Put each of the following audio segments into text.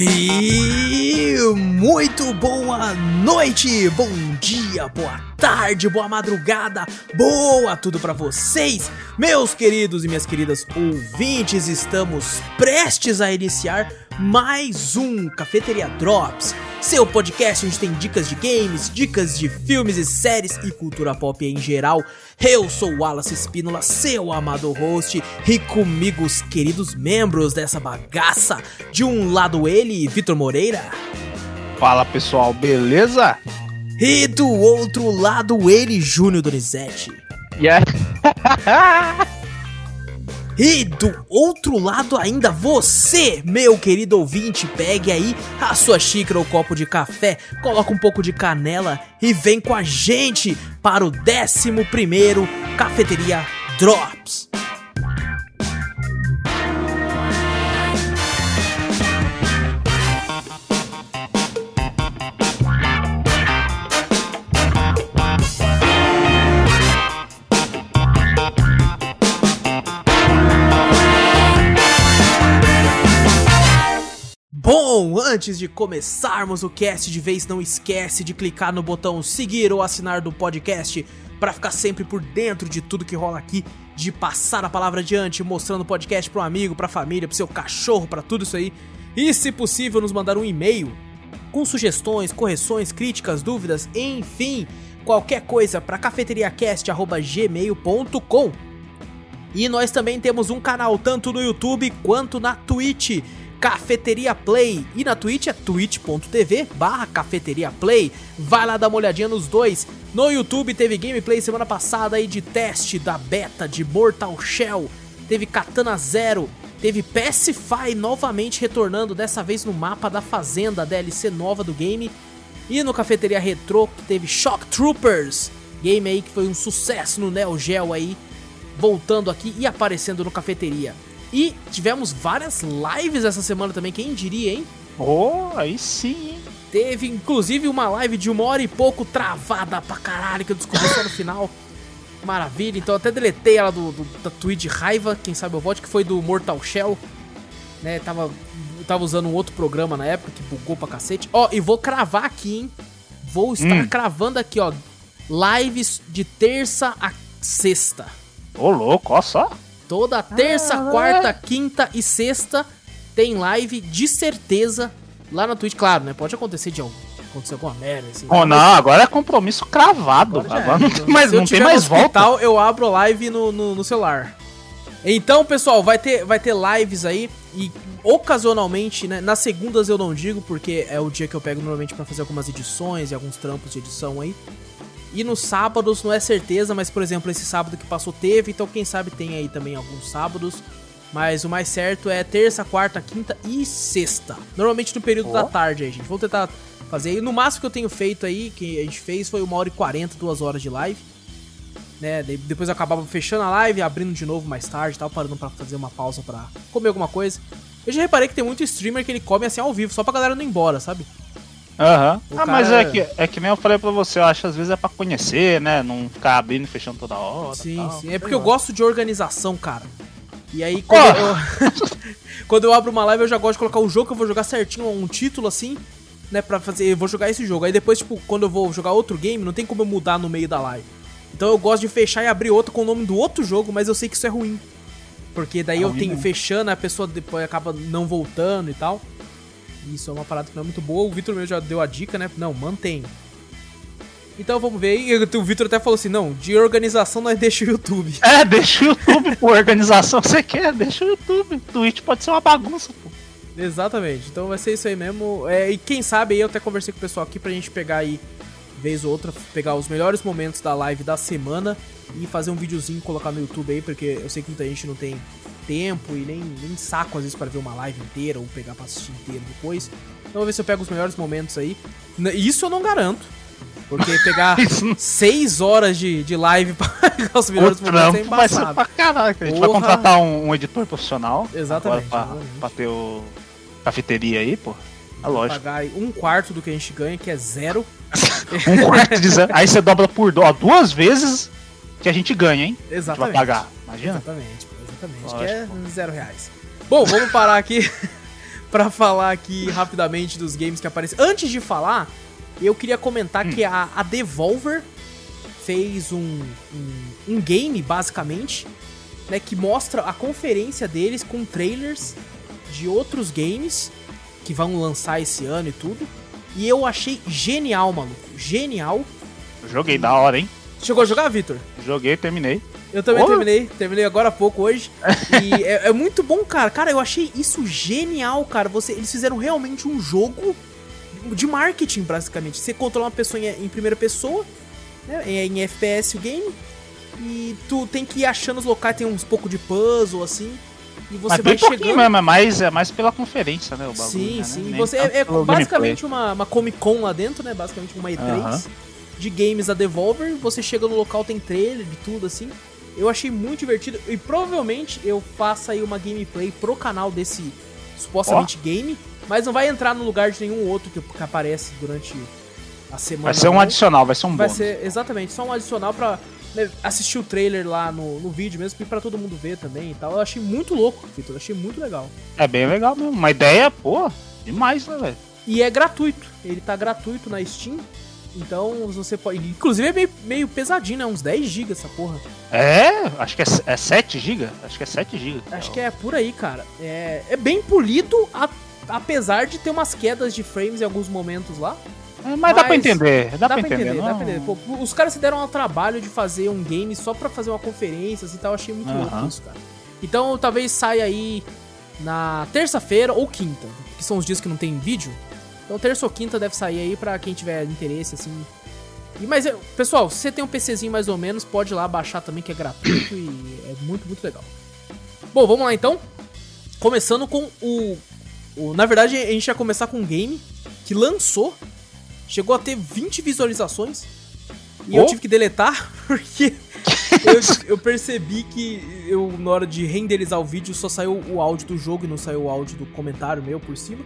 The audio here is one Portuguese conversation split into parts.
E boa noite, bom dia, boa tarde, boa madrugada, boa tudo para vocês, meus queridos e minhas queridas ouvintes. Estamos prestes a iniciar mais um Cafeteria Drops, seu podcast onde tem dicas de games, dicas de filmes e séries e cultura pop em geral. Eu sou o Wallace Espínola, seu amado host, e comigo os queridos membros dessa bagaça. De um lado ele, Vitor Moreira. Fala pessoal, beleza? E do outro lado ele, Júnior Donizete. Yeah. E do outro lado ainda você, meu querido ouvinte, pegue aí a sua xícara ou copo de café, coloca um pouco de canela e vem com a gente para o 11 primeiro Cafeteria Drops. Bom, antes de começarmos o cast de vez, não esquece de clicar no botão seguir ou assinar do podcast para ficar sempre por dentro de tudo que rola aqui, de passar a palavra adiante, mostrando o podcast para um amigo, para a família, para seu cachorro, para tudo isso aí. E se possível, nos mandar um e-mail com sugestões, correções, críticas, dúvidas, enfim, qualquer coisa para cafeteriacast@gmail.com. E nós também temos um canal tanto no YouTube quanto na Twitch. Cafeteria Play. E na Twitch é twitch.tv barra Cafeteria Play. Vai lá dar uma olhadinha nos dois. No YouTube teve gameplay semana passada aí de teste da beta de Mortal Shell. Teve Katana Zero. Teve Pacify novamente retornando, dessa vez no mapa da Fazenda, DLC nova do game. E no Cafeteria Retro teve Shock Troopers. Game aí que foi um sucesso no Neo Geo aí. Voltando aqui e aparecendo no Cafeteria. E tivemos várias lives essa semana também, quem diria, hein? Oh, aí sim, hein? Teve inclusive uma live de uma hora e pouco travada pra caralho, que eu descobri só no final. Maravilha, então até deletei ela do, do, da tweet de raiva, quem sabe eu volte, que foi do Mortal Shell. Né, tava, tava usando um outro programa na época que bugou pra cacete. Ó, e vou cravar aqui, hein? Vou estar Hum. cravando aqui, ó. Lives de terça a sexta. Ô, louco, ó só. Toda terça, Ah, quarta, quinta e sexta tem live de certeza lá na Twitch. Claro, né? Pode acontecer de algum, acontecer alguma merda assim. Oh, não, agora é compromisso cravado. Agora Agora, é. não tem mais, Se não tem mais no volta. hospital, eu abro live no, no, no celular. Então, pessoal, vai ter, vai ter lives aí e ocasionalmente, né? Nas segundas eu não digo, porque é o dia que eu pego normalmente pra fazer algumas edições e alguns trampos de edição aí. E nos sábados não é certeza, mas por exemplo, esse sábado que passou teve, então quem sabe tem aí também alguns sábados. Mas o mais certo é terça, quarta, quinta e sexta. Normalmente no período Ó. da tarde aí, gente. Vou tentar fazer aí. No máximo que eu tenho feito aí, que a gente fez, foi uma hora e quarenta, duas horas de live. Né? de- Depois eu acabava fechando a live, abrindo de novo mais tarde e tal, parando pra fazer uma pausa pra comer alguma coisa. Eu já reparei que tem muito streamer que ele come assim ao vivo, só pra galera não ir embora, sabe? Aham. O Ah, cara- mas é que, é que nem eu falei pra você, eu acho que às vezes é pra conhecer, né? Não ficar abrindo e fechando toda hora. Sim, tal. sim. É porque eu gosto de organização, cara. E aí, quando, eu, quando eu abro uma live, eu já gosto de colocar o jogo que eu vou jogar certinho, um título assim, né? Pra fazer. Eu vou jogar esse jogo. Aí depois, tipo, quando eu vou jogar outro game, não tem como eu mudar no meio da live. Então eu gosto de fechar e abrir outro com o nome do outro jogo, mas eu sei que isso é ruim. Porque daí eu Ruim tenho mesmo. fechando, a pessoa depois acaba não voltando e tal. Isso é uma parada que não é muito boa. O Vitor mesmo já deu a dica, né? Não, mantém. Então vamos ver aí. O Vitor até falou assim: não, de organização nós deixa o YouTube. É, deixa o YouTube por organização. Você quer? Deixa o YouTube. Twitch pode ser uma bagunça, pô. Exatamente. Então vai ser isso aí mesmo. É, e quem sabe aí eu até conversei com o pessoal aqui pra gente pegar aí, vez ou outra, pegar os melhores momentos da live da semana e fazer um videozinho e colocar no YouTube aí, porque eu sei que muita gente não tem tempo e nem, nem saco às vezes para ver uma live inteira ou pegar pra assistir inteiro depois. Então vou ver se eu pego os melhores momentos aí. Isso eu não garanto. Porque pegar seis horas de, de live pra pegar os O melhores momentos é trampo vai ser embaçado. pra caraca. A gente vai Porra. contratar um, um editor profissional. Exatamente, agora Pra, exatamente. pra ter o cafeteria aí, pô. É lógico. Pagar um quarto do que a gente ganha, que é zero. Um quarto de zero. Aí você dobra por duas vezes que a gente ganha, hein? A gente vai Exatamente. pagar. Imagina? Exatamente, pô, exatamente. Lógico, que é zero reais. Bom, vamos parar aqui pra falar aqui rapidamente dos games que aparecem. Antes de falar, eu queria comentar Hum. que a, a Devolver fez um, um, um game, basicamente, né, que mostra a conferência deles com trailers de outros games que vão lançar esse ano e tudo. E eu achei genial, maluco. Genial. Joguei da hora, hein? Chegou a jogar, Vitor? Joguei, terminei. Eu também terminei, terminei agora há pouco hoje. e é, é muito bom, cara. Cara, eu achei isso genial, cara. Você, eles fizeram realmente um jogo de marketing, basicamente. Você controla uma pessoa em, em primeira pessoa, né? É em FPS o game. E tu tem que ir achando os locais, tem uns pouco de puzzle, assim. E você Mas vai chegando. mesmo, é mais, é mais pela conferência, né? O bagulho, Sim, né? sim. Nem Você é, é basicamente uma, uma Comic Con lá dentro, né? Basicamente uma E3 Aham. de games da Devolver. Você chega no local, tem trailer de tudo assim. Eu achei muito divertido e provavelmente eu faça aí uma gameplay pro canal desse supostamente game, mas não vai entrar no lugar de nenhum outro que, que aparece durante a semana. Vai ser um não. adicional, vai ser um Vai bônus. ser exatamente só um adicional pra né, assistir o trailer lá no, no vídeo mesmo e pra todo mundo ver também e tal. Eu achei muito louco, Vitor. Eu achei muito legal. É bem legal mesmo. Uma ideia, pô, demais, né, velho? E é gratuito. Ele tá gratuito na Steam. Então você pode. Inclusive é meio, meio pesadinho, né? Uns 10 GB essa porra. É, acho que é, é 7 GB. Acho que é 7 GB. Acho que é por aí, cara. É, é bem polido, a- apesar de ter umas quedas de frames em alguns momentos lá. É, mas, dá pra mas entender, dá, Dá, pra pra entender, entender. dá pra entender. Pô, os caras se deram ao trabalho de fazer um game só pra fazer uma conferência assim, e tal. Eu achei muito louco isso, cara. Então talvez saia aí na terça-feira ou quinta, que são os dias que não tem vídeo. Então terça ou quinta deve sair aí pra quem tiver interesse, assim. E, mas, eu- pessoal, se você tem um PCzinho mais ou menos, pode ir lá baixar também, que é gratuito e é muito, muito legal. Bom, vamos lá então. Começando com o, o. Na verdade, a gente ia começar com um game que lançou, chegou a ter 20 visualizações. E eu Oh. tive que deletar, porque eu, eu percebi que eu, na hora de renderizar o vídeo, só saiu o áudio do jogo e não saiu o áudio do comentário meu por cima.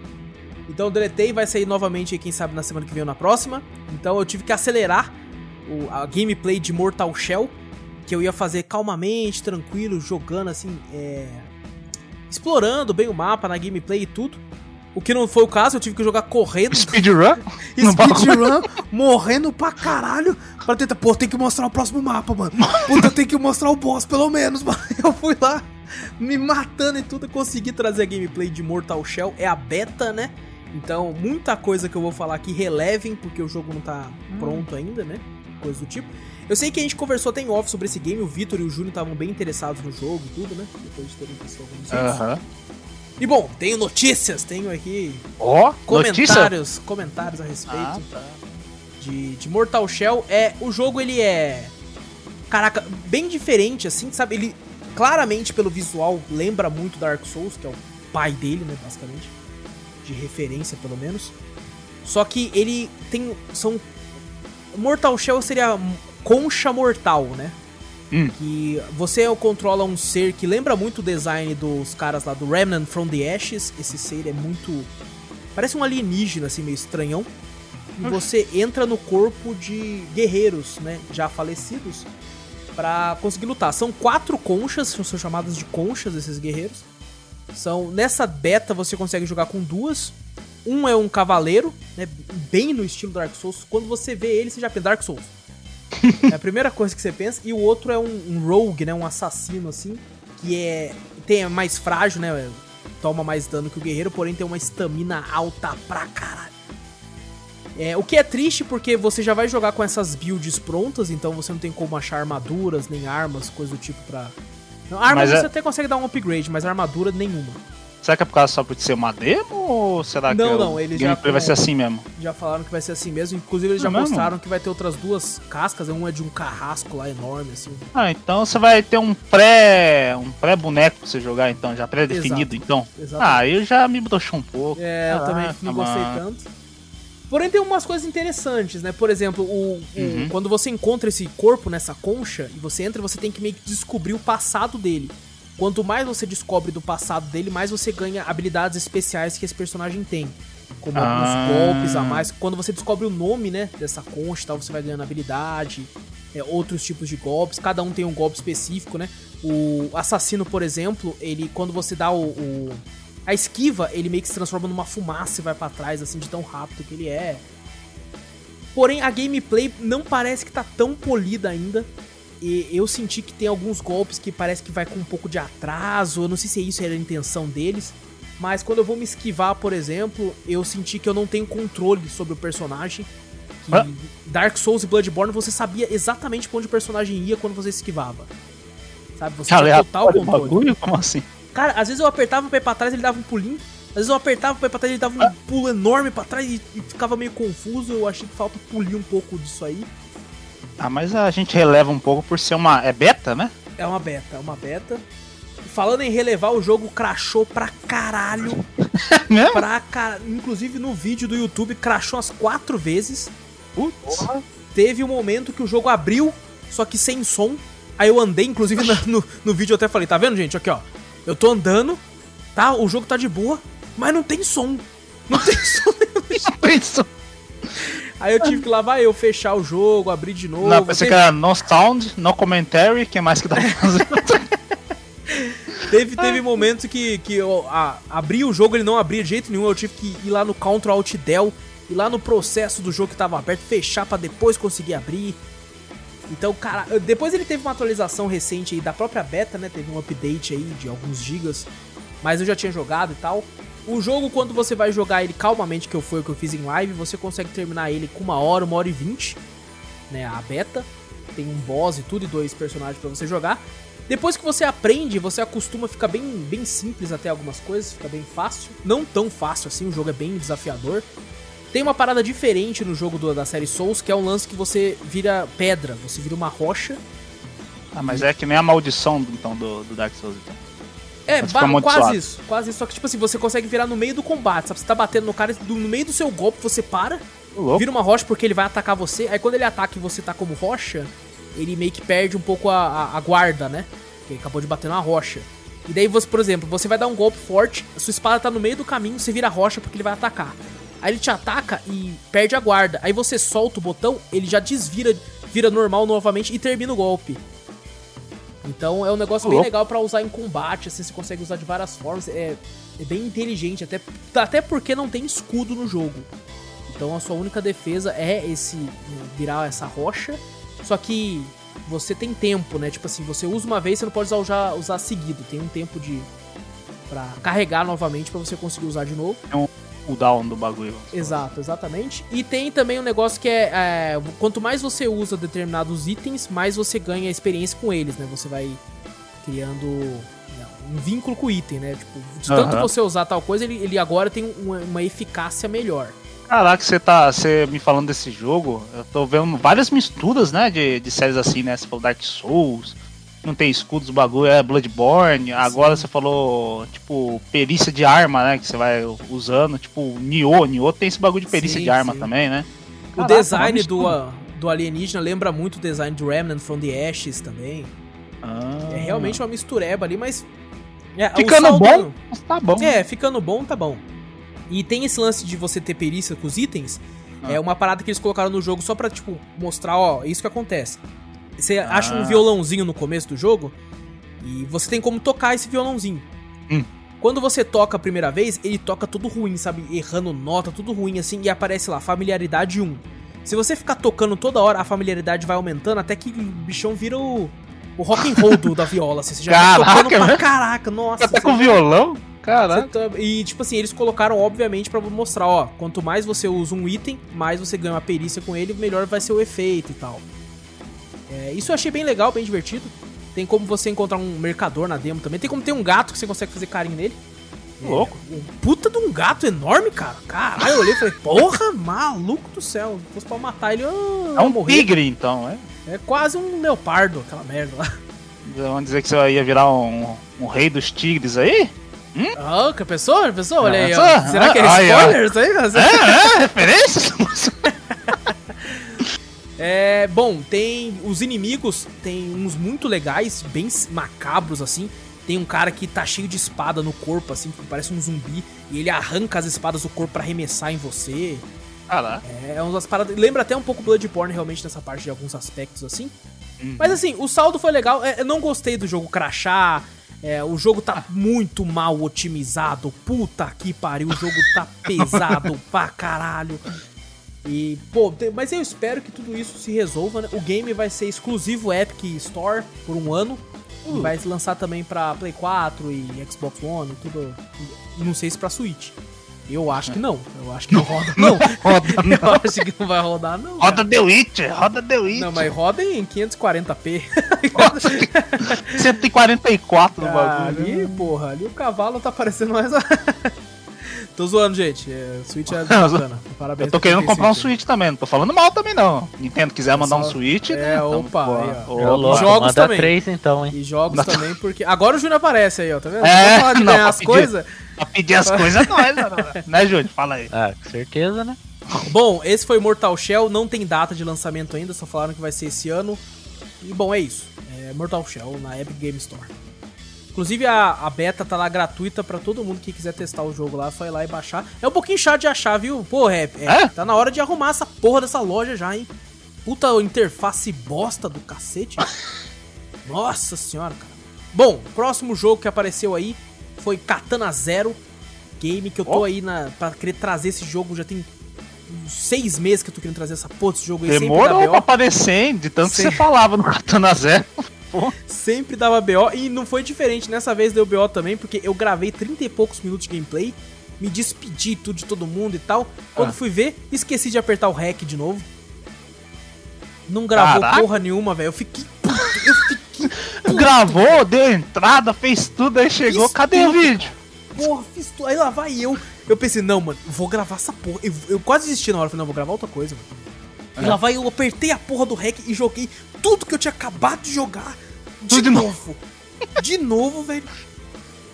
Então eu deletei, vai sair novamente aí, quem sabe, na semana que vem ou na próxima. Então eu tive que acelerar o- a gameplay de Mortal Shell, que eu ia fazer calmamente, tranquilo, jogando assim, é, explorando bem o mapa na gameplay e tudo. O que não foi o caso, eu tive que jogar correndo, Speedrun? speedrun, morrendo pra caralho, pra tentar, pô, tem que mostrar o próximo mapa, mano. Puta, tem que mostrar o boss, pelo menos, mano. Eu fui lá, me matando e tudo, consegui trazer a gameplay de Mortal Shell, é a beta, né? Então, muita coisa que eu vou falar aqui relevem, porque o jogo não tá pronto ainda, né? Coisa do tipo. Eu sei que a gente conversou até em off sobre esse game, o Vitor e o Júnior estavam bem interessados no jogo e tudo, né? Depois de terem visto alguns vídeos. Aham. E bom, tenho notícias, tenho aqui Ó, notícia? comentários, comentários a respeito Ah, tá. de, de Mortal Shell. É, o jogo ele é caraca, bem diferente assim, sabe? Ele claramente pelo visual lembra muito Dark Souls, que é o pai dele, né, basicamente, de referência pelo menos. Só que ele tem são Mortal Shell seria concha mortal, né? Hum. Que você controla um ser que lembra muito o design dos caras lá do Remnant from the Ashes. Esse ser é muito. Parece um alienígena, assim, meio estranhão. E você entra no corpo de guerreiros, né? Já falecidos. Pra conseguir lutar. São quatro conchas, são chamadas de conchas esses guerreiros. São. Nessa beta você consegue jogar com duas. Um é um cavaleiro, né? Bem no estilo Dark Souls. Quando você vê ele, você já pensa Dark Souls. É a primeira coisa que você pensa. E o outro é um, um rogue, né? Um assassino, assim. Que é. Tem, é mais frágil, né? Toma mais dano que o guerreiro, porém tem uma estamina alta pra caralho. É, o que é triste porque você já vai jogar com essas builds prontas, então você não tem como achar armaduras, nem armas, coisa do tipo pra. Não, armas Mas você é- até consegue dar um upgrade, mas armadura nenhuma. Será que é por causa só por ser uma demo ou será Não, que não, o ele já vai ser assim mesmo? Já falaram que vai ser assim mesmo. Inclusive, eles É já mesmo? mostraram que vai ter outras duas cascas. Uma é de um carrasco lá enorme, assim. Ah, então você vai ter um pré um pré boneco pra você jogar então, já pré-definido então. Exatamente. Ah, eu já me broxou um pouco. É, eu também não gostei tanto. Porém, tem umas coisas interessantes, né? Por exemplo, o, o- Uhum. quando você encontra esse corpo nessa concha e você entra, você tem que meio que descobrir o passado dele. Quanto mais você descobre do passado dele, mais você ganha habilidades especiais que esse personagem tem. Como Ah. alguns golpes a mais. Quando você descobre o nome, né, dessa concha e tal, você vai ganhando habilidade. é, outros tipos de golpes. Cada um tem um golpe específico, né? O assassino, por exemplo, ele quando você dá o, o, A esquiva, ele meio que se transforma numa fumaça e vai para trás, assim, de tão rápido que ele é. Porém, a gameplay não parece que tá tão polida ainda. E eu senti que tem alguns golpes que parece que vai com um pouco de atraso. Eu não sei se isso era a intenção deles. Mas quando eu vou me esquivar, por exemplo, eu senti que eu não tenho controle sobre o personagem. Que ah? Dark Souls e Bloodborne você sabia exatamente pra onde o personagem ia quando você esquivava. Sabe? Você tinha total controle. Bagulho? Como assim? Cara, às vezes eu apertava pra ir pra trás ele dava um pulinho. Às vezes eu apertava pra ir pra trás ele dava um ah. pulo enorme pra trás e, e ficava meio confuso. Eu achei que falta polir um pouco disso aí. Ah, mas a gente releva um pouco por ser uma. É beta, né? É uma beta, é uma beta. Falando em relevar, o jogo crashou pra caralho. Mesmo? Pra car... Inclusive no vídeo do YouTube crashou umas quatro vezes. Putz. Teve um momento que o jogo abriu, só que sem som. Aí eu andei, inclusive no, no vídeo eu até falei, tá vendo, gente? Aqui, ó. Eu tô andando, tá? O jogo tá de boa, mas não tem som. Não tem som. não tem som. Aí eu tive que lá vai eu fechar o jogo, abrir de novo. Não, pensei teve... que era no sound, no commentary, que mais que dá pra fazer? teve, teve momentos que, que eu a, abri o jogo, ele não abria de jeito nenhum, eu tive que ir lá no Ctrl Alt Del, ir lá no processo do jogo que tava aberto, fechar para depois conseguir abrir. Então, cara, depois ele teve uma atualização recente aí da própria beta, né? Teve um update aí de alguns gigas, mas eu já tinha jogado e tal. O jogo, quando você vai jogar ele calmamente, que eu foi o que eu fiz em live, você consegue terminar ele com uma hora, uma hora e vinte, né? A beta. Tem um boss e tudo, e dois personagens para você jogar. Depois que você aprende, você acostuma, fica bem, bem simples até algumas coisas, fica bem fácil. Não tão fácil assim, o jogo é bem desafiador. Tem uma parada diferente no jogo do, da série Souls, que é um lance que você vira pedra, você vira uma rocha. Ah, mas é que nem a maldição então, do, do Dark Souls, então. É, quase isso, quase isso. Só que, tipo assim, você consegue virar no meio do combate, sabe? Você tá batendo no cara, no meio do seu golpe você para, vira uma rocha porque ele vai atacar você. Aí quando ele ataca e você tá como rocha, ele meio que perde um pouco a, a, a guarda, né? Porque ele acabou de bater na rocha. E daí você, por exemplo, você vai dar um golpe forte, sua espada tá no meio do caminho, você vira rocha porque ele vai atacar. Aí ele te ataca e perde a guarda. Aí você solta o botão, ele já desvira, vira normal novamente e termina o golpe. Então é um negócio bem legal para usar em combate, assim, você consegue usar de várias formas. É, é bem inteligente, até, até porque não tem escudo no jogo. Então a sua única defesa é esse virar essa rocha. Só que você tem tempo, né? Tipo assim, você usa uma vez, você não pode usar, usar seguido. Tem um tempo de. para carregar novamente para você conseguir usar de novo. É um cooldown do bagulho. Exato, exatamente. E tem também um negócio que é, é, Quanto mais você usa determinados itens, mais você ganha experiência com eles, né? Você vai criando né, um vínculo com o item, né? Tipo, de tanto você usar tal coisa, ele, ele agora tem uma, uma eficácia melhor. Caraca, você tá você me falando desse jogo, eu tô vendo várias misturas, né, de, de séries assim, né? Você falou Dark Souls, não tem escudos, o bagulho é Bloodborne. Sim. Agora você falou, tipo, perícia de arma, né? Que você vai usando, tipo, Nioh. Nioh tem esse bagulho de perícia sim, de arma sim. também, né? O design do, do alienígena lembra muito o design do Remnant from the Ashes também. Ah. É realmente uma mistureba ali, mas. É, ficando saldo, bom, tá bom. É, ficando bom, tá bom. E tem esse lance de você ter perícia com os itens. Ah. É uma parada que eles colocaram no jogo só pra, tipo, mostrar, ó, isso que acontece. Você ah. acha um violãozinho no começo do jogo e você tem como tocar esse violãozinho. Hum. Quando você toca a primeira vez, ele toca tudo ruim, sabe? Errando nota, tudo ruim assim, e aparece lá, familiaridade 1. Se você ficar tocando toda hora, a familiaridade vai aumentando até que o bichão vira o, o rock and roll do, da viola. Assim, você já caraca, tá tocando pra caraca, nossa. Tá com violão? Caraca. Tá, e, tipo assim, eles colocaram, obviamente, para mostrar, ó, quanto mais você usa um item, mais você ganha uma perícia com ele, melhor vai ser o efeito e tal. É, isso eu achei bem legal, bem divertido. Tem como você encontrar um mercador na demo também. Tem como ter um gato que você consegue fazer carinho nele. É, Louco. Um puta de um gato enorme, cara. Caralho, eu olhei e falei, porra, maluco do céu. Se fosse pra matar ele, eu É um morrer. tigre, então, é? É quase um leopardo, aquela merda lá. Vamos dizer que você ia virar um, um rei dos tigres aí? Hum? Oh, que pessoa, pessoa, olha aí. Ó. Será que é spoiler isso aí? É, é, referências? É, bom, tem os inimigos, tem uns muito legais, bem macabros assim. Tem um cara que tá cheio de espada no corpo, assim, que parece um zumbi, e ele arranca as espadas do corpo para arremessar em você. Ah lá. É, é umas paradas. Lembra até um pouco Bloodborne realmente nessa parte de alguns aspectos assim. Uhum. Mas assim, o saldo foi legal. É, eu não gostei do jogo crachar. É, o jogo tá muito mal otimizado. Puta que pariu, o jogo tá pesado pra caralho. E, pô, mas eu espero que tudo isso se resolva, né? O game vai ser exclusivo Epic Store por um ano. E vai se lançar também pra Play 4 e Xbox One e tudo. Não sei se pra Switch. Eu acho que não. Eu acho que não roda, não. Roda, Eu acho que não vai rodar, não. cara. roda The Witcher, roda The Witcher. Não, mas roda em 540p. 144 no Ah, bagulho. ali, porra, ali o cavalo tá parecendo mais. Tô zoando, gente. É, Switch é bacana. Parabéns. Eu tô querendo comprar um Switch. Também, não tô falando mal também não. Nintendo quiser mandar um Switch, É, né? Opa, pô, aí, ó. Ô, louco, Jogos manda também. três então, hein? E jogos também, porque. Agora o Júnior aparece aí, ó. Tá vendo? É, Vamos falar de não, ganhar pra as pedir. coisas. Pra pedir as coisas, nós, né, né, Júlio? Fala aí. Ah, com certeza, né? Bom, esse foi Mortal Shell, não tem data de lançamento ainda, só falaram que vai ser esse ano. E bom, é isso. É Mortal Shell na Epic Game Store. Inclusive a, a beta tá lá gratuita pra todo mundo que quiser testar o jogo lá, só ir lá e baixar. É um pouquinho chato de achar, viu? Pô, é, é, É? tá na hora de arrumar essa porra dessa loja já, hein? Puta interface bosta do cacete. Nossa senhora, cara. Bom, próximo jogo que apareceu aí foi Katana Zero. Game que eu tô Ó. aí na, pra querer trazer esse jogo. Já tem uns seis meses que eu tô querendo trazer essa porra desse jogo aí. Demorou pra aparecer, hein? De tanto que Sim. você falava no Katana Zero. Sempre dava BO. E não foi diferente. Nessa vez deu BO também, porque eu gravei 30 e poucos minutos de gameplay. Me despedi tudo de todo mundo e tal. Quando Ah. fui ver, esqueci de apertar o REC de novo. Não gravou Caraca. porra nenhuma, velho. Eu fiquei puto. Eu fiquei Gravou, deu entrada, fez tudo, aí chegou. Fiz Cadê o tudo, vídeo? Porra, fiz tudo. Aí lá vai eu. Eu pensei, não, mano, vou gravar essa porra. Eu, eu quase desisti na hora. Falei, não, vou gravar outra coisa, mano. E lá vai eu, apertei a porra do REC e joguei tudo que eu tinha acabado de jogar de, novo. De novo, velho.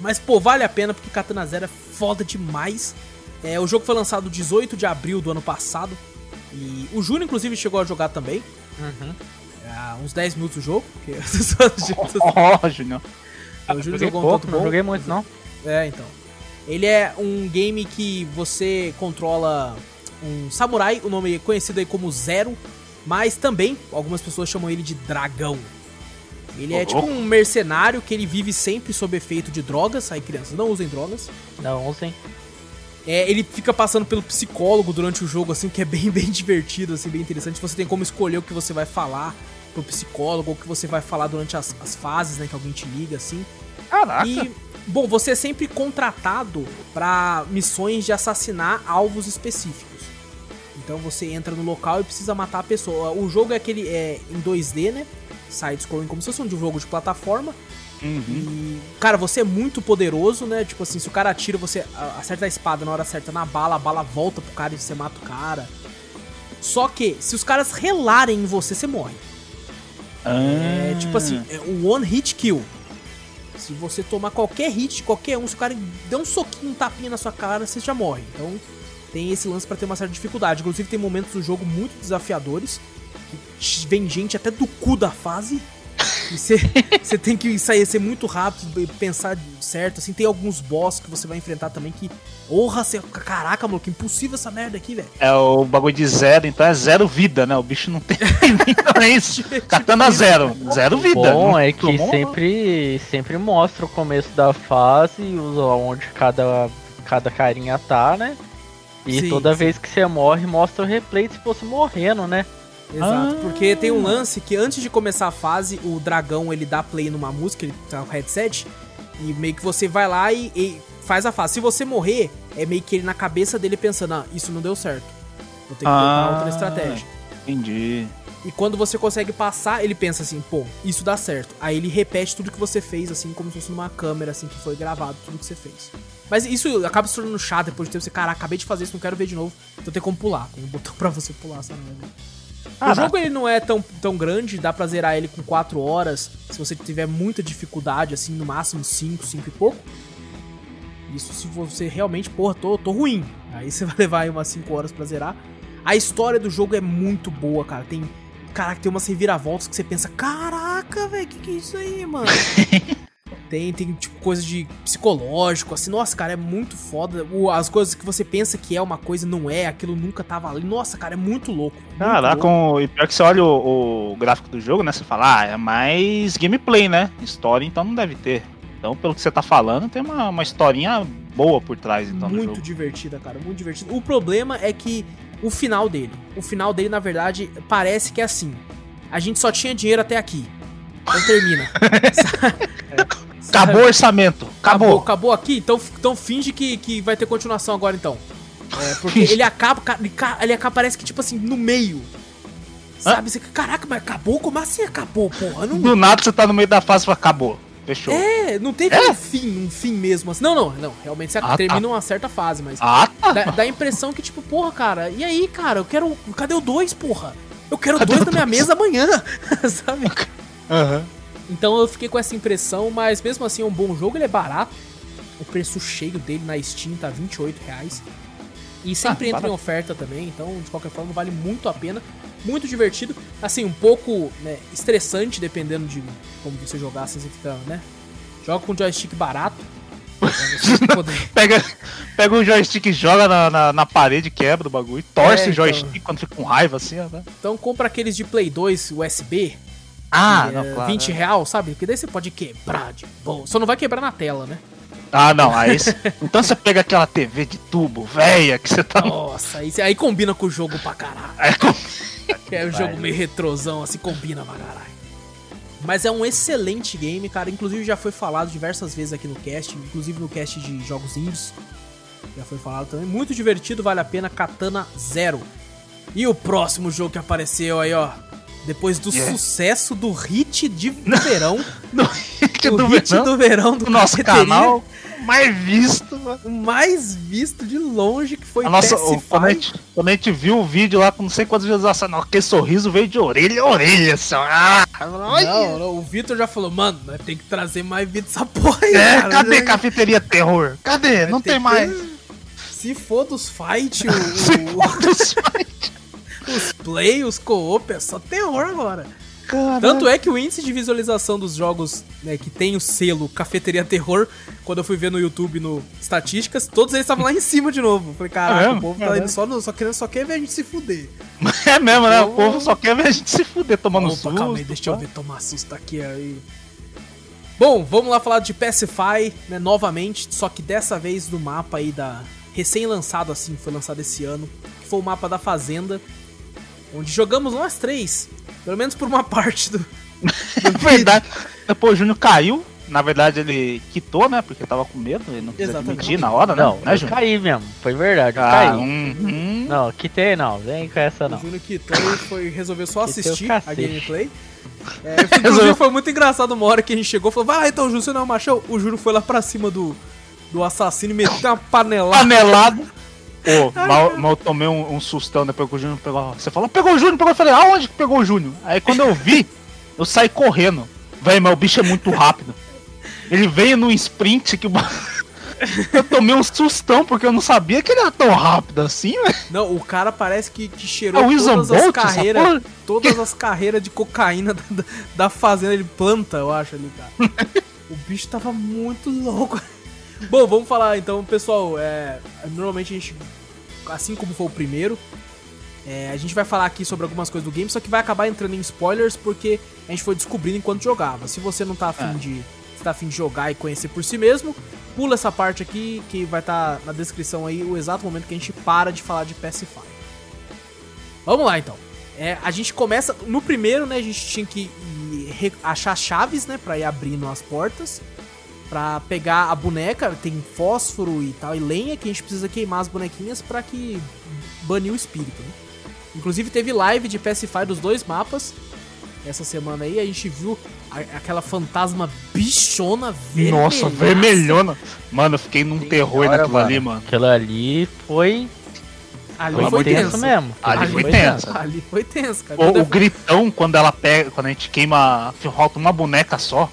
Mas, pô, vale a pena porque Katana Zero é foda demais. É, o jogo foi lançado 18 de abril do ano passado. E o Júnior, inclusive, chegou a jogar também. Uhum. É, uns 10 minutos do jogo. Porque pessoas- Ó, Júnior. o Júnior Joguei jogou um pouco, tanto não joguei muito, não. É, então. Ele é um game que você controla um samurai, o nome é conhecido aí como Zero, mas também algumas pessoas chamam ele de dragão. Ele é tipo um mercenário que ele vive sempre sob efeito de drogas. Aí, crianças, não usem drogas. Não, usem. É, ele fica passando pelo psicólogo durante o jogo, assim, que é bem, bem divertido, assim, bem interessante. Você tem como escolher o que você vai falar pro psicólogo, ou o que você vai falar durante as, as fases, né, que alguém te liga, assim. Caraca. E, bom, você é sempre contratado pra missões de assassinar alvos específicos. Então você entra no local e precisa matar a pessoa. O jogo é aquele é em 2D, né? Side-scrolling, como se fosse um jogo de plataforma. Uhum. E, cara, você é muito poderoso, né? Tipo assim, se o cara atira, você acerta a espada na hora certa na bala, a bala volta pro cara e você mata o cara. Só que, se os caras relarem em você, você morre. É tipo assim, é o one hit kill. Se você tomar qualquer hit, qualquer um, se o cara der um soquinho, um tapinha na sua cara, você já morre. Então tem esse lance pra ter uma certa dificuldade. Inclusive tem momentos do jogo muito desafiadores. Que vem gente até do cu da fase. E você tem que sair, ser muito rápido, e pensar certo. Assim, tem alguns boss que você vai enfrentar também que. Porra, você, caraca, mano, que impossível essa merda aqui, velho. É o bagulho de zero, então é zero vida, né? O bicho não tem. Então é isso. Katana zero. Zero vida. Bom Não é que tomou- sempre, sempre mostra o começo da fase, usa onde cada, cada carinha tá, né? E Sim, toda sim. vez que você morre, mostra o replay de se fosse morrendo, né? Exato, Ah. porque tem um lance que antes de começar a fase, o dragão ele dá play numa música, ele tá no headset, e meio que você vai lá e, e faz a fase. Se você morrer, é meio que ele na cabeça dele pensando, ah, isso não deu certo. Vou ter que Ah. tentar outra estratégia. Entendi. E quando você consegue passar, ele pensa assim, pô, isso dá certo. Aí ele repete tudo que você fez, assim, como se fosse numa câmera, assim, que foi gravado, tudo que você fez. Mas isso acaba se tornando chato depois de tempo. Você, cara, acabei de fazer isso, não quero ver de novo. Então tem como pular. Tem um botão pra você pular essa merda. O Caraca. jogo ele não é tão, tão grande, dá pra zerar ele com 4 horas. Se você tiver muita dificuldade, assim, no máximo 5, 5 e pouco. Isso se você realmente, porra, tô, tô ruim. Aí você vai levar aí umas 5 horas pra zerar. A história do jogo é muito boa, cara. Tem. Caraca, tem umas reviravoltas que você pensa, caraca, velho, que que é isso aí, mano? tem, tem, tipo, coisa de psicológico, assim, nossa, cara, é muito foda. O- as coisas que você pensa que é uma coisa não é, aquilo nunca tava ali. Nossa, cara, é muito louco. muito Caraca, louco. com... e pior que você olha o, o gráfico do jogo, né? Você fala, ah, é mais gameplay, né? História então não deve ter. Então, pelo que você tá falando, tem uma, uma historinha boa por trás, então, muito divertida, cara, muito divertida. O problema é que o final dele, o final dele, na verdade, parece que é assim. A gente só tinha dinheiro até aqui. Então termina. Acabou o orçamento. Acabou, Acabou. acabou aqui, então, então finge que, que vai ter continuação agora então. É, porque ele acaba, ca- ele ca- ele acaba, parece que tipo assim, no meio. Sabe? Você, caraca, mas acabou? Como assim acabou, porra? Não, Do nada você tá no meio da fase e fala, acabou. Fechou. é, não teve É? um fim, um fim mesmo. Assim. Não, não, não. Realmente você Ah, termina uma certa fase, mas Ah, tá. dá, dá a impressão que, tipo, porra, cara, e aí, cara, eu quero. Cadê o 2, porra? Eu quero Cadê dois na minha dois? mesa amanhã, sabe? Aham. Então eu fiquei com essa impressão, mas mesmo assim é um bom jogo, ele é barato. O preço cheio dele na Steam tá 28 reais. E sempre Ah, entra em barato. oferta também, então de qualquer forma vale muito a pena. Muito divertido. Assim, um pouco né, estressante, dependendo de como você jogar, assim, você fica, né? Joga com joystick barato. poder- Pega, pega o joystick e joga na, na, na parede, quebra o bagulho. Torce É, o então. joystick quando fica com raiva, assim, ó. né? Então compra aqueles de Play 2 USB, Ah, não, é claro. 20 é. real, sabe? Porque daí você pode quebrar de boa. Só não vai quebrar na tela, né? Ah, não. Aí, cê- então você pega aquela TV de tubo, velha, que você tá. Nossa, aí, aí combina com o jogo pra caralho. Aí, com- é um jogo meio retrosão, assim, combina pra caralho. Mas é um excelente game, cara. Inclusive já foi falado diversas vezes aqui no cast, inclusive no cast de jogos indies. Já foi falado também. Muito divertido, vale a pena. Katana Zero. E o próximo jogo que apareceu aí, ó. Depois do Yeah. sucesso do hit de do verão. no hit o do hit verão, do verão do do nosso canal mais visto. mano. O mais visto de longe que foi A nossa, o- quando, a gente, quando a gente viu o vídeo lá com não sei quantas visualizações, não, aquele sorriso veio de orelha a orelha, assim. Ah. Não, não, o Vitor já falou, mano, nós tem que trazer mais vídeo dessa porra aí, É, cara. cadê cafeteria terror? Cadê? Não Tem tem que- mais. Se for dos fight, o, Se for dos o- os play, os co-op, é só terror agora. Caralho. Tanto é que o índice de visualização dos jogos né, que tem o selo Cafeteria Terror, quando eu fui ver no YouTube, no Estatísticas, todos eles estavam lá em cima de novo. Falei, caraca, É o povo tá Caralho. indo só, no, só querendo, só quer ver a gente se fuder. É mesmo, né? O povo só quer ver a gente se fuder tomando Opa, susto. calma aí, deixa eu tá? ver tomar susto aqui aí. Bom, vamos lá falar de Pacify, né, novamente, só que dessa vez do mapa aí da... Recém-lançado assim, foi lançado esse ano, que foi o mapa da Fazenda, onde jogamos nós três, pelo menos por uma parte do... Na verdade, depois o Júnior caiu. Na verdade, ele quitou, né? Porque tava com medo, ele não quis Exatamente. admitir na hora, né? Não, né, eu Júnior? caí mesmo. Foi verdade, Ah, caí. uhum. Não, quitei não. Vem com essa O não. Júnior quitou e foi, resolveu só assistir a gameplay. É, inclusive foi muito engraçado uma hora que a gente chegou e falou, vai lá então, Júnior, você não é um machão? O Júnior foi lá pra cima do, do assassino e meteu uma panelada. Panelado. Pô, mal, mal tomei um, um sustão depois que o Júnior pegou. Você falou, pegou o Júnior, pegou. Eu falei, aonde que pegou o Júnior? Aí quando eu vi, eu saí correndo. Véi, mas o bicho é muito rápido. Ele veio num sprint que o Eu tomei um sustão porque eu não sabia que ele era tão rápido assim, velho. Não, o cara parece que, que É cheirou Wilson todas as Bolt, carreiras, todas as carreiras de cocaína da, da- da fazenda, ele planta, eu acho ali, cara. o bicho tava muito louco. Bom, vamos falar então, pessoal, é, normalmente a gente, assim como foi o primeiro, é, a gente vai falar aqui sobre algumas coisas do game, só que vai acabar entrando em spoilers porque a gente foi descobrindo enquanto jogava. Se você não tá afim É. de se tá afim de jogar e conhecer por si mesmo, pula essa parte aqui que vai estar na descrição aí o exato momento que a gente para de falar de Pacify. Vamos lá então. É, a gente começa no primeiro, né? A gente tinha que ir achar chaves, né, Pra ir abrindo as portas, Pra pegar a boneca. Tem fósforo e tal e lenha que a gente precisa queimar as bonequinhas pra que banir o espírito. Né? Inclusive teve live de Pacify dos dois mapas essa semana aí. A gente viu a- aquela fantasma bichona vermelha. Nossa, vermelhona. Mano, eu fiquei num terror Olha, naquilo ali, mano. Aquilo ali foi, Ali foi, foi, tenso tenso. mesmo. Ali Ali foi foi tenso. Ali foi tenso, cara. O, o gritão quando ela pega, quando a gente queima, falta uma boneca só.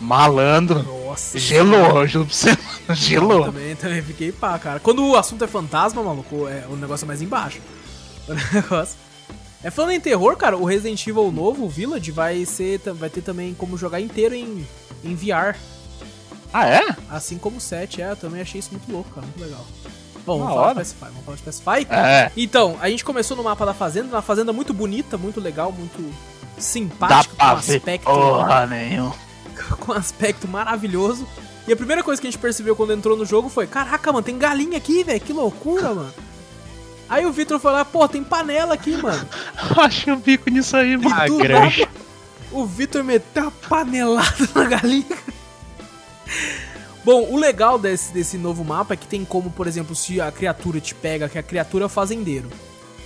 Malandro. Nossa. Gelou, juro pra você. Gelou. Também, também fiquei pá, cara. Quando o assunto é fantasma, maluco, é, o negócio é mais embaixo. O negócio. É falando em terror, cara, o Resident Evil novo, o Village, vai ser. Vai ter também como jogar inteiro em, em VR. Ah, é? Assim como o 7, é, eu também achei isso muito louco, cara. Muito legal. Bom, vamos falar de. Pacify, vamos falar de Pacify. É. Então, a gente começou no mapa da fazenda, uma fazenda muito bonita, muito legal, muito Dá simpática, pra com ver aspecto. porra nenhuma. Com um aspecto maravilhoso. E a primeira coisa que a gente percebeu quando entrou no jogo foi: Caraca, mano, tem galinha aqui, velho, que loucura, mano. Aí o Victor falou: Pô, tem panela aqui, mano. Acho o bico nisso aí, mano. Ah, grande. o Victor meteu uma panelada na galinha. Bom, o legal desse, desse novo mapa é que tem como, por exemplo, se a criatura te pega, que a criatura é o fazendeiro.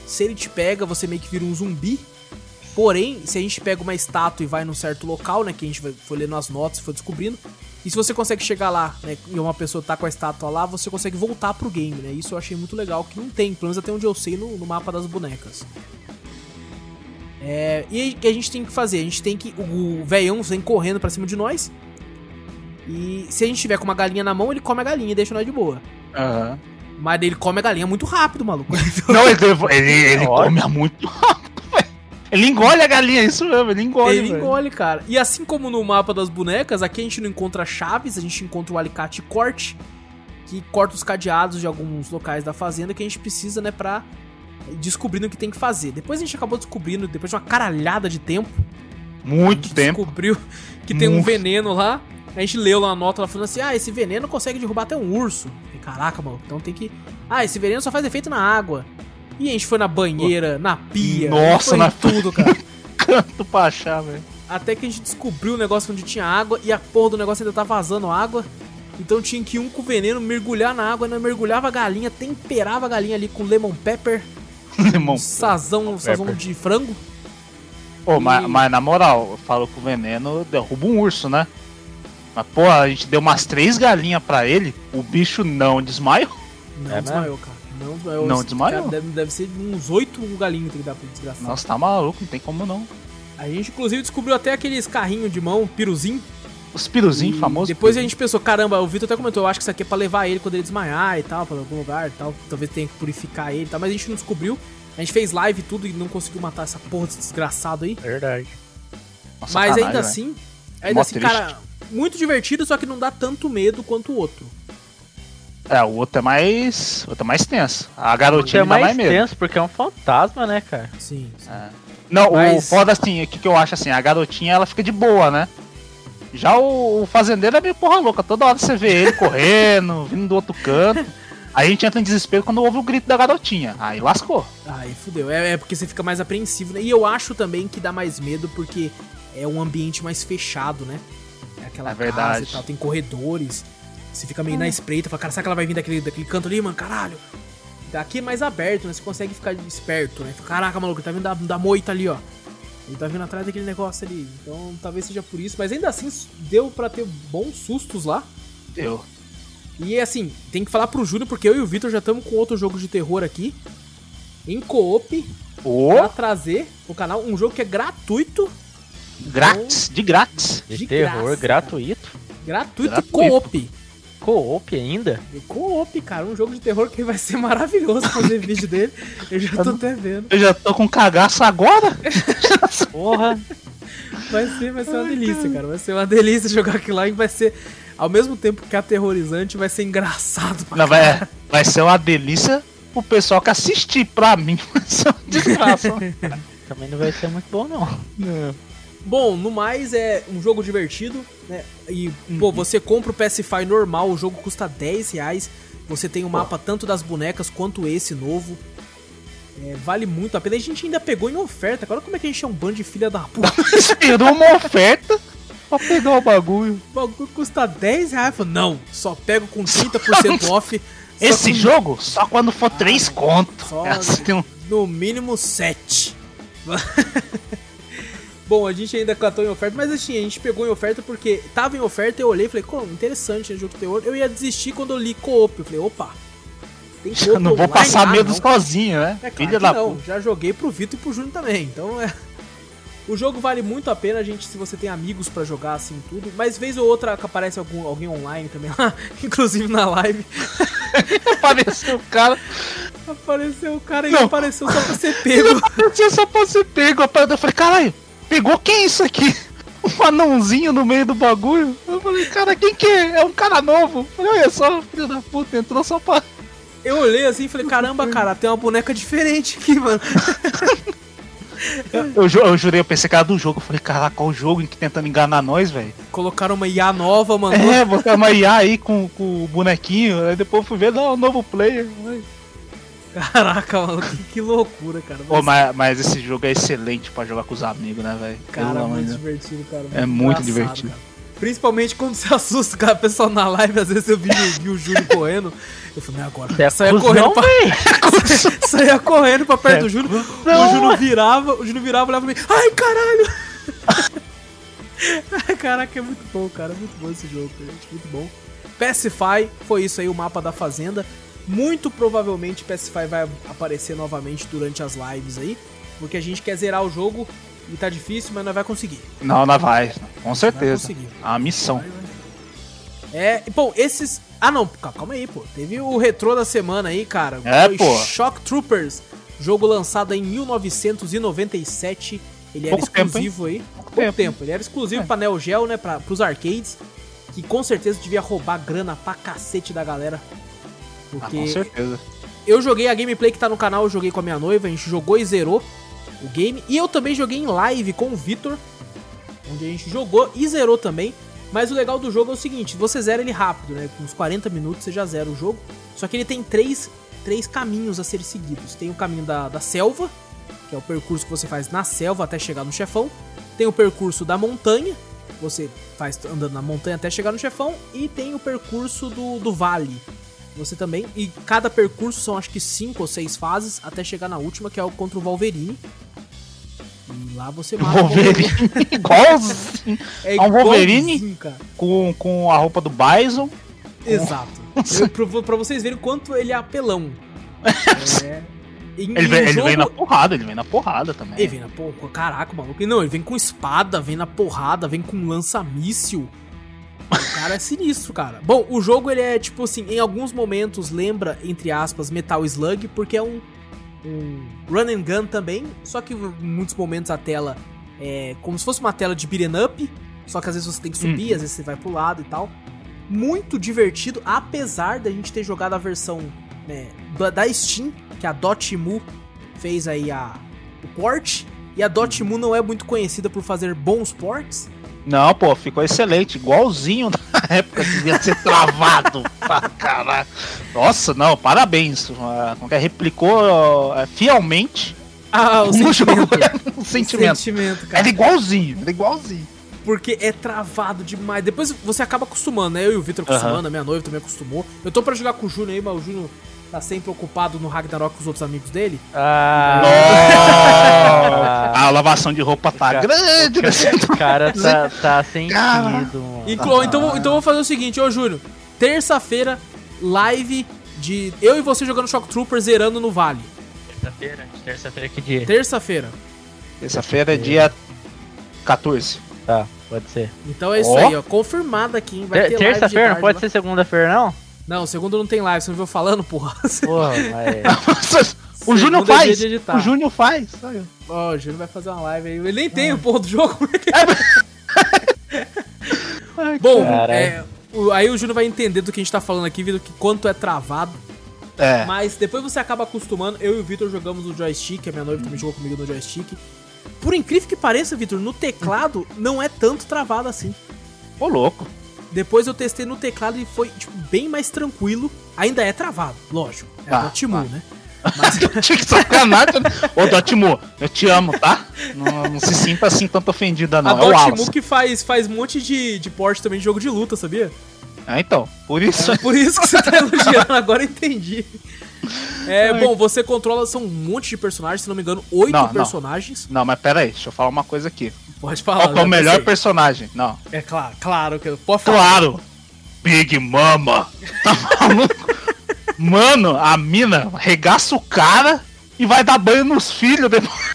Se ele te pega, você meio que vira um zumbi. Porém, se a gente pega uma estátua e vai num certo local, né, que a gente foi lendo as notas e foi descobrindo, e se você consegue chegar lá, né, e uma pessoa tá com a estátua lá, você consegue voltar pro game, né? Isso eu achei muito legal, que não tem, pelo menos até onde eu sei, no, no mapa das bonecas. É, e o que a gente tem que fazer? A gente tem que. O velhão vem correndo pra cima de nós. E se a gente tiver com uma galinha na mão, ele come a galinha e deixa nós de boa. Aham. Mas ele come a galinha muito rápido, maluco. Não, ele, ele, ele come muito rápido. Ele engole a galinha, isso mesmo, ele engole. ele velho. engole, cara. E assim como no mapa das bonecas, aqui a gente não encontra chaves, a gente encontra o alicate corte, que corta os cadeados de alguns locais da fazenda que a gente precisa, né, pra ir descobrindo o que tem que fazer. Depois a gente acabou descobrindo, depois de uma caralhada de tempo, a Muito gente tempo. descobriu que tem um veneno lá. A gente leu lá na nota lá falando assim: ah, esse veneno consegue derrubar até um urso. E, caraca, mano, então tem que. Ah, esse veneno só faz efeito na água. E a gente foi na banheira, na pia. Nossa, foi na em tudo, cara. Canto pra achar, velho. Até que a gente descobriu o negócio onde tinha água e a porra do negócio ainda tá vazando água. Então tinha que ir um com veneno mergulhar na água, né? mergulhava a galinha, temperava a galinha ali com lemon pepper, Limão. sazão, sazão pepper. de frango. Pô, mas, E- mas na moral, falou que o veneno derruba um urso, né? Mas, pô, a gente deu umas três galinhas pra ele, o bicho não desmaiou. Não É desmaiou, cara. Não desmaiou. Não Esse desmaiou? Deve, deve ser uns oito galinhos tem que dar pro desgraçado. Nossa, tá maluco, não tem como não. A gente, inclusive, descobriu até aqueles carrinhos de mão, piruzinho. Os piruzinhos E famosos. Depois a gente pensou, caramba, o Vitor até comentou, eu acho que isso aqui é pra levar ele quando ele desmaiar e tal, pra algum lugar e tal. Talvez tenha que purificar ele e tal, mas a gente não descobriu. A gente fez live e tudo e não conseguiu matar essa porra desse desgraçado aí. Verdade. Nossa, mas sacanagem, ainda velho. assim, ainda Mó assim, triste. cara, muito divertido, só que não dá tanto medo quanto o outro. É, o outro é mais. O outro é mais tenso. A Tinha garotinha dá mais mais medo. tenso porque é um fantasma, né, cara? Sim. sim. É. Não, o Mas- foda assim, o que, que eu acho assim, a garotinha ela fica de boa, né? Já o, o fazendeiro é meio porra louca, toda hora você vê ele correndo, vindo do outro canto. Aí a gente entra em desespero quando ouve o grito da garotinha. Aí lascou. Aí fudeu. É, é porque você fica mais apreensivo, né? E eu acho também que dá mais medo porque é um ambiente mais fechado, né? É aquela É casa verdade. e tal, tem corredores. Você fica meio na espreita, fala, cara, será que ela vai vir daquele, daquele canto ali, mano? Caralho. Aqui é mais aberto, né? Você consegue ficar esperto, né? Caraca, maluco, ele tá vindo da, da moita ali, ó. Ele tá vindo atrás daquele negócio ali. Então talvez seja por isso. Mas ainda assim, deu pra ter bons sustos lá. Eu. E assim, tem que falar pro Júnior, porque eu e o Vitor já estamos com outro jogo de terror aqui. Em co-op, pra Ô, trazer pro canal um jogo que é gratuito. grátis, de grátis. De, De terror graça, gratuito. Gratuito, Gratuito. co-op. Co-op ainda? Co-op, cara, um jogo de terror que vai ser maravilhoso fazer vídeo dele. Eu já tô até vendo. Eu já tô com cagaço agora? Porra. Vai ser, vai ser uma delícia, cara. Vai ser uma delícia jogar aquilo lá e vai ser, ao mesmo tempo que aterrorizante, vai ser engraçado pra Não, vai, vai ser uma delícia o pessoal que assistir pra mim. Vai ser uma desgraça. Também não vai ser muito bom, não. Bom, no mais é um jogo divertido, né? E, pô, você compra o PSFI normal, o jogo custa 10 reais. Você tem o mapa tanto das bonecas quanto esse novo. É, vale muito a pena. A gente ainda pegou em oferta. Agora como é que a gente é um bando de filha da puta? Esperou uma oferta pra pegar o bagulho. O bagulho custa 10 reais. Não, só pego com 30% off. Esse com- jogo só quando for três conto. só- tem um- No mínimo 7. Bom, a gente ainda catou em oferta, mas assim, a gente pegou em oferta porque tava em oferta, eu olhei e falei, como, interessante, né, jogo de terror. Eu ia desistir quando eu li co-op. Eu falei, opa, tem co-op Eu não vou passar Ah, medo não. sozinho, né? É claro Filha da não, já joguei pro Vitor e pro Júnior também, então é... O jogo vale muito a pena, gente, se você tem amigos pra jogar assim tudo. Mas vez ou outra aparece algum, alguém online também lá, inclusive na live. Apareceu o cara. Apareceu o cara e Não. apareceu só pra ser pego. Apareceu só pra ser pego. Eu falei, caralho, pegou quem isso aqui? Um anãozinho no meio do bagulho. Eu falei, cara, quem que é? É um cara novo. Eu falei, olha só, filho da puta, entrou só pra. Eu olhei assim e falei, caramba, cara, tem uma boneca diferente aqui, mano. Eu, ju- eu jurei, eu pensei que era do jogo. Eu falei, caraca, qual o jogo em que tentando enganar nós, velho? Colocaram uma IA nova, mano. É, botar uma IA aí com, com o bonequinho. Aí depois eu fui ver, não, novo player. Caraca, mano, que, que loucura, cara. Pô, mas, mas esse jogo é excelente pra jogar com os amigos, né, velho? Cara, Pelo amor muito divertido, cara. É muito divertido. cara. Principalmente quando você assusta, cara, o pessoal na live, às vezes eu vi, o- vi o Júlio correndo. Eu falei, "Não, agora. É saia correndo pra, saia correndo pra perto É do Júlio. o Júlio virava, o Júlio virava e olhava pra mim. Ai, caralho! Ai, Caraca, é muito bom, cara. É muito bom esse jogo, gente. Muito bom. Pacify, foi isso aí, o mapa da fazenda. Muito provavelmente Pacify vai aparecer novamente durante as lives aí. Porque a gente quer zerar o jogo e tá difícil, mas nós vai conseguir. Não, não vai. Com Vai certeza. conseguir. É uma missão. Vai, vai. É, bom, esses. Ah, não, ca- calma aí, pô. Teve o retrô da semana aí, cara. É, Foi pô. Shock Troopers, jogo lançado em 1997. Ele era Pouco tempo, exclusivo aí. Pouco tempo. tempo. Ele era exclusivo É. pra Neo Geo, né? Pra, pros arcades. Que com certeza devia roubar grana pra cacete da galera. Ah, Porque com certeza. eu joguei a gameplay que tá no canal, eu joguei com a minha noiva, a gente jogou e zerou o game. E eu também joguei em live com o Vitor, onde a gente jogou e zerou também. Mas o legal do jogo é o seguinte, você zera ele rápido, né? Com uns 40 minutos você já zera o jogo. Só que ele tem três, três caminhos a serem seguidos. Tem o caminho da, da selva, que é o percurso que você faz na selva até chegar no chefão. Tem o percurso da montanha, você faz andando na montanha até chegar no chefão. E tem o percurso do, do vale, você também. E cada percurso são acho que cinco ou seis fases até chegar na última, que é o contra o Wolverine. E lá você mata o Wolverine. Igualzinho. É É um Wolverine? Com, com a roupa do Bison. Exato. Eu, pra, vocês verem o quanto ele é apelão. É. Ele, vem, o ele jogo- vem na porrada, ele vem na porrada também. Ele vem na porra. Caraca, maluco. Não, ele vem com espada, vem na porrada, vem com lança-míssil. O cara é sinistro, cara. Bom, o jogo ele é tipo assim, em alguns momentos lembra, entre aspas, Metal Slug, porque é um, um run and gun também, só que em muitos momentos a tela é como se fosse uma tela de beat'em up, só que às vezes você tem que subir, Uhum. às vezes você vai pro lado e tal. Muito divertido, apesar da gente ter jogado a versão né, da, da Steam, que a Dotemu fez aí a, o port, e a Dotemu não é muito conhecida por fazer bons ports. Não, pô, ficou excelente. Igualzinho na época que devia ser travado. pra caralho. Nossa, não, parabéns. Ah, é? Replicou ah, fielmente Ah, o o sentimento. jogo. o O sentimento. sentimento, cara. Era igualzinho, era igualzinho. Porque é travado demais. Depois você acaba acostumando, né? Eu e o Victor acostumando, a minha noiva também acostumou. Eu tô pra jogar com o Júnior aí, mas o Júnior tá sempre ocupado no Ragnarok com os outros amigos dele. Ah, a lavação de roupa tá Cara, grande nesse o cara tá, tá sentido, mano. Inclu- então, então eu vou fazer o seguinte, ô Júnior. Terça-feira, live de eu e você jogando Shock Trooper zerando no Vale. Terça-feira? Terça-feira que dia? Terça-feira. Terça-feira é dia 14. Tá, pode ser. Então é isso Ó. aí, ó. Confirmado aqui, hein? Vai Ter- Terça-feira? Não pode lá. ser segunda-feira, não? Não, segundo não tem live, você não viu falando, porra? Porra, mas... o Júnior é faz. O Júnior faz. Ó. Ó, o Júnior vai fazer uma live aí. Ele nem tem o porra do jogo. Bom, Caralho. é, o- aí o Júnior vai entender do que a gente tá falando aqui, Vitor, que quanto é travado. É. Mas depois você acaba acostumando. Eu e o Vitor jogamos no joystick, a minha noiva também jogou comigo no joystick. Por incrível que pareça, Vitor, no teclado não é tanto travado assim. Ô, louco. Depois eu testei no teclado e foi, tipo, bem mais tranquilo. Ainda é travado, lógico. É Ah, do Timu, ah. né? Tinha que sacanagem. né? Ô, Dotimo, eu te amo, tá? Não, não se sinta assim tanto ofendida, não. a é o Dotemu Wallace. que faz, faz um monte de, de porte também de jogo de luta, sabia? É, então, por isso. É por isso que você tá elogiando, agora eu entendi. É, bom, você controla, são um monte de personagens, se não me engano, oito Não, não. personagens. Não, mas pera aí, deixa eu falar uma coisa aqui. Pode falar. Qual é o melhor pensei. personagem? Não. É claro, claro que eu pode falar. Claro! Big Mama! Tá maluco? Mano, a mina regaça o cara e vai dar banho nos filhos depois.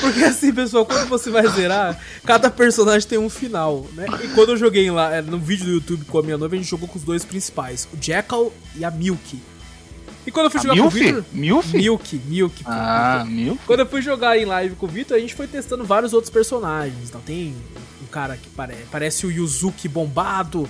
Porque assim, pessoal, quando você vai zerar, cada personagem tem um final, né? E quando eu joguei lá, é, no vídeo do YouTube com a minha noiva, a gente jogou com os dois principais, o Jackal e a Milk. E quando eu fui A jogar com o Milf? Victor... Milf? Milk, Milk. pô. Ah, Milf? Quando eu fui jogar em live com o Vitor, a gente foi testando vários outros personagens. Então tem um cara que pare- parece o Yuzuki bombado.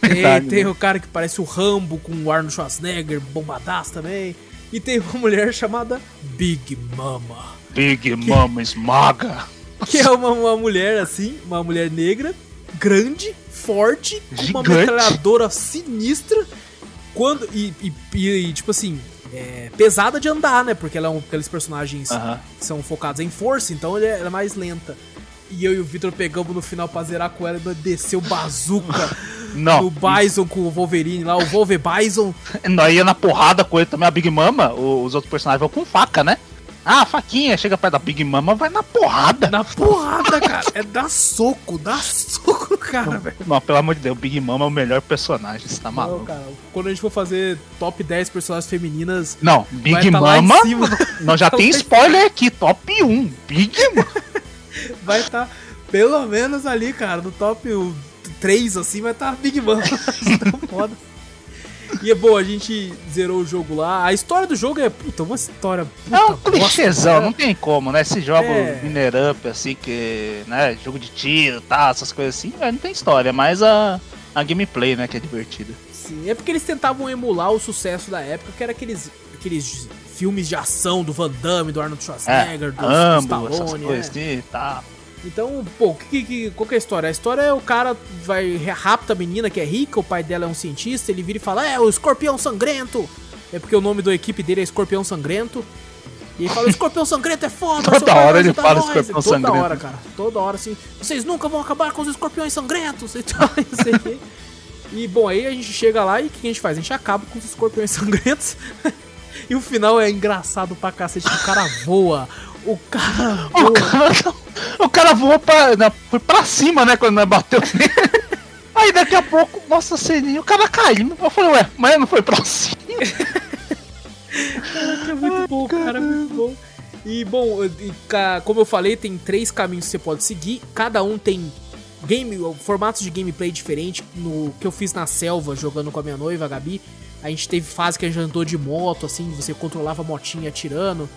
Tem, Verdade, tem né? o cara que parece o Rambo com o Arnold Schwarzenegger bombadaço também. E tem uma mulher chamada Big Mama. Big Mama esmaga. Que é uma, uma mulher assim, uma mulher negra, grande, forte, com uma metralhadora sinistra. Quando. E, e- e, tipo assim. é, pesada de andar, né? Porque ela é um aqueles personagens que são focados em força, então é- ela é mais lenta. E eu e o Victor pegamos no final pra zerar com ela e desceu bazuca Não. no Bison com o Wolverine lá, o Wolver Bison. Nós ia na porrada com ele também, a Big Mama, os outros personagens vão com faca, né? Ah, faquinha, chega perto da Big Mama, vai na porrada. Na porrada, cara. É dar soco, dá soco cara, velho. Não, pelo amor de Deus, Big Mama é o melhor personagem, você tá Não, maluco. cara, quando a gente for fazer top 10 personagens femininas, Não, Big tá Mama, cima. nós já Tá tem em spoiler aqui, top 1, Big Mama. vai estar pelo menos ali, cara, no top 3, assim, vai estar Big Mom. tá foda. E é bom, a gente zerou o jogo lá. A história do jogo é, puta, uma história puta É um clichêzão, cara. não tem como, né? Esse jogo É. Miner Up, assim, que, né, jogo de tiro, tá, essas coisas assim, é, não tem história, mas a, a gameplay, né, que é divertida. Sim, é porque eles tentavam emular o sucesso da época, que era aqueles, aqueles filmes de ação do Van Damme, do Arnold É, Schwarzenegger, do Rambo, essas Stallone, coisas é. assim, tá. Então, pô, que, que, qual que é a história? A história é o cara vai rapta a menina que é rica, o pai dela é um cientista, ele vira e fala, é, o escorpião sangrento. É porque o nome da equipe dele é Escorpião Sangrento. E ele fala, escorpião sangrento é foda, Toda hora ele fala nós." escorpião Toda sangrento. hora, cara. Toda hora, assim. Vocês nunca vão acabar com os escorpiões sangrentos e tal, não sei o quê. E, bom, aí a gente chega lá e o que a gente faz? A gente acaba com os escorpiões sangrentos. e o final é engraçado pra cacete, o cara voa. O cara O cara, o cara voou pra, foi pra cima, né, quando bateu. Aí daqui a pouco, nossa senhora, o cara caindo. Eu falei, ué, mas não foi pra cima. É muito bom, cara, muito bom. E bom, como eu falei, tem três caminhos que você pode seguir. Cada um tem game, formatos de gameplay diferente. No que eu fiz na selva jogando com a minha noiva, a Gabi, a gente teve fase que a gente andou de moto, assim, você controlava a motinha atirando.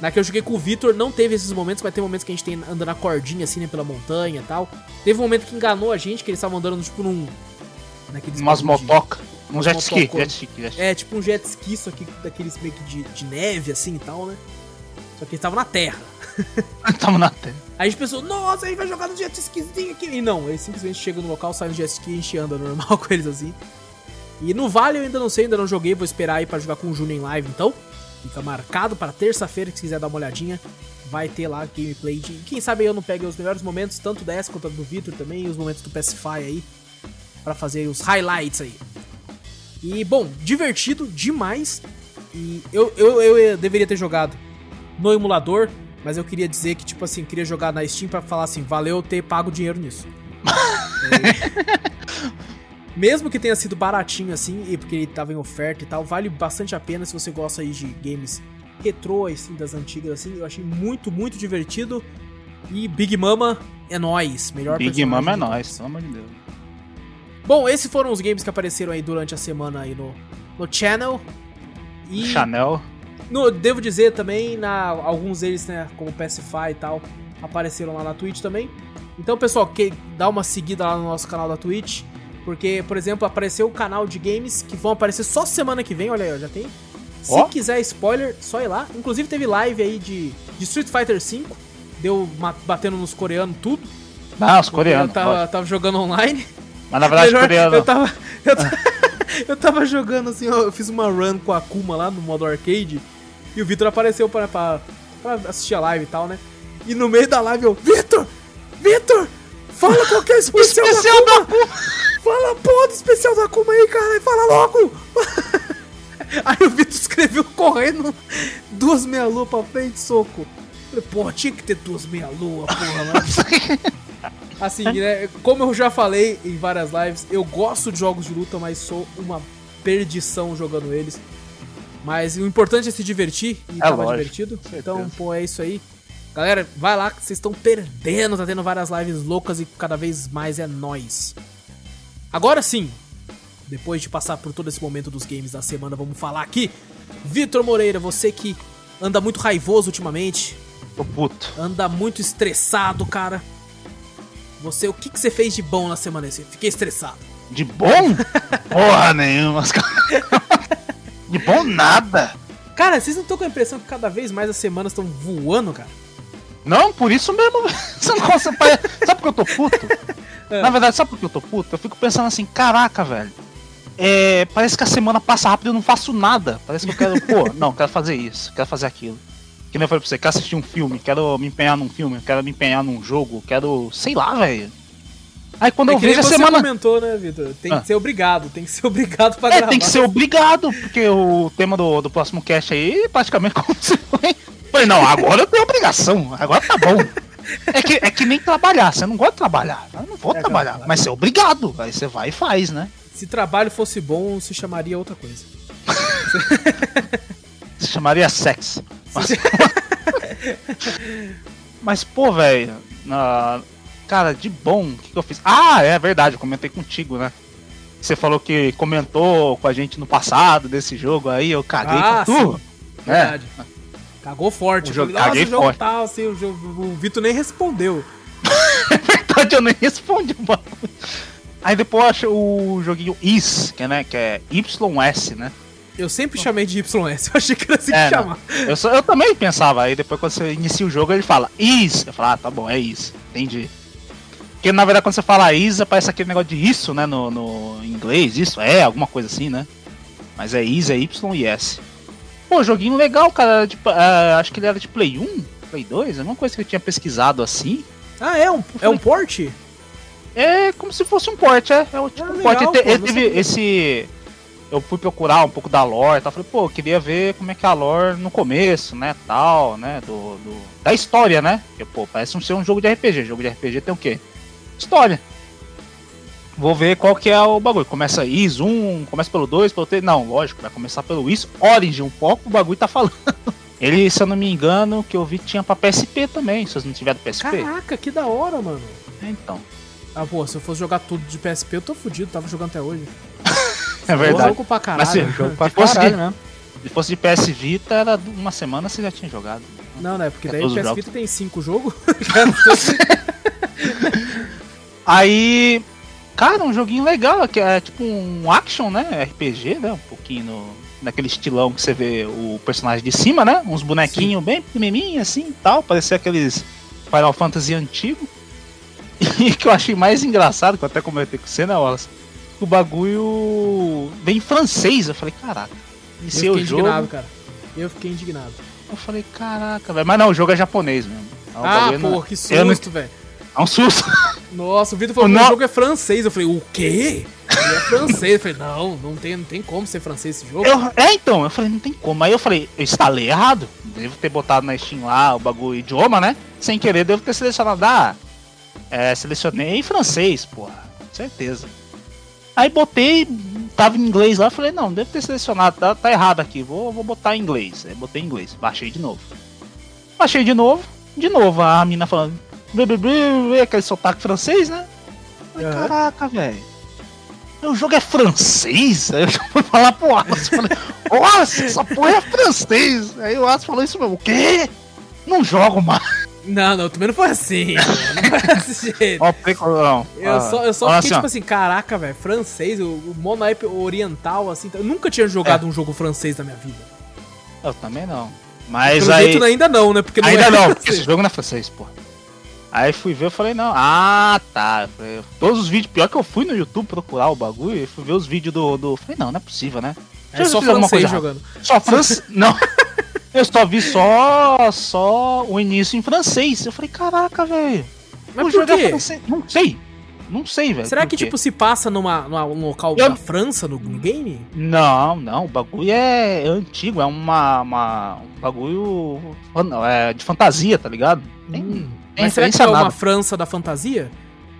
Na que eu joguei com o Vitor, não teve esses momentos, mas tem momentos que a gente tem andando na cordinha, assim, né, pela montanha e tal. Teve um momento que enganou a gente, que eles estavam andando, tipo, num. Naqueles Umas bagulho de- motoca, um jet ski, jet ski, jet ski. é, tipo um jet ski, só que daqueles meio que de, de neve, assim e tal, né? Só que ele tava na terra. Tamo na terra. Aí a gente pensou, nossa, a gente vai jogar no jet skizinho aqui. E não, ele simplesmente chega no local, sai no jet ski e a gente anda normal com eles assim. E no Vale eu ainda não sei, ainda não joguei, vou esperar aí pra jogar com o Júnior em live então. Fica marcado pra terça-feira, se quiser dar uma olhadinha. Vai ter lá gameplay de. Quem sabe eu não pegue os melhores momentos, tanto dessa quanto do Victor também, e os momentos do Pacify aí. Pra fazer os highlights aí. E, bom, divertido demais. E eu, eu, eu deveria ter jogado no emulador, mas eu queria dizer que, tipo assim, queria jogar na Steam pra falar assim, valeu ter pago dinheiro nisso. Mesmo que tenha sido baratinho assim, e porque ele tava em oferta e tal, vale bastante a pena se você gosta aí de games retrô, assim, das antigas, assim. Eu achei muito, muito divertido. E Big Mama é nóis. Melhor Big Mama é todos. pelo amor de Deus. Bom, esses foram os games que apareceram aí durante a semana aí no, no channel. E Chanel. no, devo dizer também, na, alguns deles, né, como Pacify e tal, apareceram lá na Twitch também. Então, pessoal, que dá uma seguida lá no nosso canal da Twitch. Porque, por exemplo, apareceu o canal de games que vão aparecer só semana que vem, olha aí, ó, já tem. Se Ó. quiser spoiler, só ir lá. Inclusive teve live aí de, de Street Fighter V. Deu batendo nos coreanos tudo. Não, os coreanos. Eu tava, tava jogando online. Mas na verdade, coreano. Eu tava. Eu, ta- eu tava jogando assim, eu fiz uma run com a Akuma lá no modo arcade. E o Vitor apareceu pra, pra, pra assistir a live e tal, né? E no meio da live eu, Vitor! Vitor! Fala qual que o especial, especial da Akuma! Fala a porra do especial da Akuma aí, cara! Fala logo! aí o Vitor escreveu correndo duas meia-lua pra frente, soco. Falei, porra, tinha que ter duas meia-lua, porra. Assim, né? Como eu já falei em várias lives, eu gosto de jogos de luta, mas sou uma perdição jogando eles. Mas o importante é se divertir e É tava lógico, divertido. Então, pô, é isso aí. Galera, vai lá que vocês estão perdendo, tá tendo várias lives loucas e cada vez mais é nóis. Agora sim, depois de passar por todo esse momento dos games da semana, vamos falar aqui. Vitor Moreira, você que anda muito raivoso ultimamente, Tô puto. anda muito estressado, cara. Você, o que, que você fez de bom na semana? Você fiquei estressado. De bom? Porra nenhuma. De bom nada. Cara, vocês não estão com a impressão que cada vez mais as semanas estão voando, cara? Não, por isso mesmo. Você não consegue. Sabe por que eu tô puto? É. Na verdade, sabe por que eu tô puto? Eu fico pensando assim, caraca, velho. É, parece que a semana passa rápido e eu não faço nada. Parece que eu quero, pô, não, quero fazer isso, quero fazer aquilo. Que nem eu falei pra você, quero assistir um filme, quero me empenhar num filme, quero me empenhar num jogo, quero. sei lá, velho. Aí quando É eu vejo a você semana. comentou, né, Vitor? Tem Ah. que ser obrigado, tem que ser obrigado pra É, gravar. tem que ser obrigado, porque o tema do, do próximo cast aí praticamente como se foi. Falei, não, agora eu tenho obrigação, agora tá bom. É que, é que nem trabalhar, você não gosta de trabalhar. Eu não vou É, trabalhar, claro. mas você é obrigado. Aí você vai e faz, né? Se trabalho fosse bom, se chamaria outra coisa. Se chamaria sexo. Mas, Mas, pô, velho. na- Cara, de bom, o que, que eu fiz? Ah, é verdade, eu comentei contigo, né? Você falou que comentou com a gente no passado desse jogo aí, eu caguei Ah, com tu. É, Verdade. Cagou forte. O jogo- falei, nossa, caguei jogo forte. tal, assim, o, jogo, o Vitor nem respondeu. verdade, eu nem respondi o bagulho. Aí depois o joguinho Is, que é, né, que é YS, né? Eu sempre chamei de YS, eu achei que era assim É, que chamar. Eu, só- eu também pensava, aí depois quando você inicia o jogo ele fala Is. Eu falo, ah, tá bom, é Is, entendi. Porque na verdade quando você fala Is, aparece aquele negócio de isso, né, no, no inglês, isso, é, alguma coisa assim, né? Mas é Is, é Y e S. Pô, joguinho legal, cara, de, é, acho que ele era de Play 1, Play 2, alguma coisa que eu tinha pesquisado assim. Ah, é um, é um port? É como se fosse um port, é. É o tipo Ah, um legal, port. Ele, pô, ele teve esse. Eu fui procurar um pouco da lore, tá? Falei, pô, queria ver como é que é a lore no começo, né? Tal, né? Do, do- da história, né? Porque, pô, parece um ser um jogo de RPG. Jogo de RPG tem o quê? História. Vou ver qual que é o bagulho. Começa Is 1, começa pelo 2, pelo 3. Não, lógico, vai começar pelo Is Origin, um pouco o bagulho tá falando. Ele, se eu não me engano, que eu vi tinha pra PSP também, se vocês não tiver do PSP. Caraca, que da hora, mano. É, então. Ah, pô, se eu fosse jogar tudo de PSP, eu tô fudido, tava jogando até hoje. É verdade. Louco pra caralho. Mas se- Jogo pra caralho de- mesmo. Se fosse de PS Vita, era uma semana você já tinha jogado. Não, né? Porque É daí o PS jogos. Vita tem cinco jogos. Aí, cara, um joguinho legal, que é tipo um action, né? RPG, né? Um pouquinho no, naquele estilão que você vê o personagem de cima, né? Uns bonequinhos bem pequenininhos assim e tal, parecia aqueles Final Fantasy antigo. E que eu achei mais engraçado, que eu até comentei com você, né, Wallace? O bagulho vem em francês. Eu falei, caraca, eu iniciei fiquei o jogo. indignado, cara. Eu fiquei indignado. Eu falei, caraca, velho. Mas não, o jogo é japonês mesmo. É ah, pô, não- que susto, velho. É um susto. Nossa, o Vitor falou que o jogo é francês. Eu falei, o quê? Ele é francês. Eu falei, não, não tem, não tem como ser francês esse jogo. Eu- é, então, eu falei, não tem como. Aí eu falei, eu instalei errado. Devo ter botado na Steam lá o bagulho idioma, né? Sem querer, devo ter selecionado. Ah, é, selecionei francês, porra. Certeza. Aí botei, tava em inglês lá, falei, não, devo ter selecionado, tá, tá errado aqui, vou, vou botar em inglês. Aí botei em inglês, baixei de novo. Baixei de novo, de novo, a mina falando, aquele sotaque francês, né? Falei, Aham. caraca, velho. O jogo é francês? Aí eu já fui falar pro Wallace, falei, Wallace, essa porra é francês. Aí o Wallace falou isso mesmo, o quê? Não jogo mais. Não, não, também não foi assim. não foi desse jeito. Ó, não. Eu só, eu só olha fiquei assim, tipo assim, caraca, velho, francês, o, o oriental, assim, eu nunca tinha É. jogado um jogo francês na minha vida. Eu também não. Mas Pelo aí. jeito ainda não, né? Porque não Ainda é não, porque francês. esse jogo não é francês, porra. Aí fui ver, eu falei, não. Ah, tá. Falei, todos os vídeos, pior que eu fui no YouTube procurar o bagulho e fui ver os vídeos do. do... Falei, não, não é possível, né? É Deixa eu só francês jogando. Só francês. não. Eu só vi só, só o início em francês. Eu falei, caraca, velho. Mas por é quê? francês. Não sei. Não sei, velho. Será que, quê. tipo, se passa numa, numa- num local Eu- da França no, no game? Não, não, o bagulho é antigo, é uma, uma um bagulho é, de fantasia, tá ligado? Tem, Hum. Mas será que é uma nada. França da fantasia?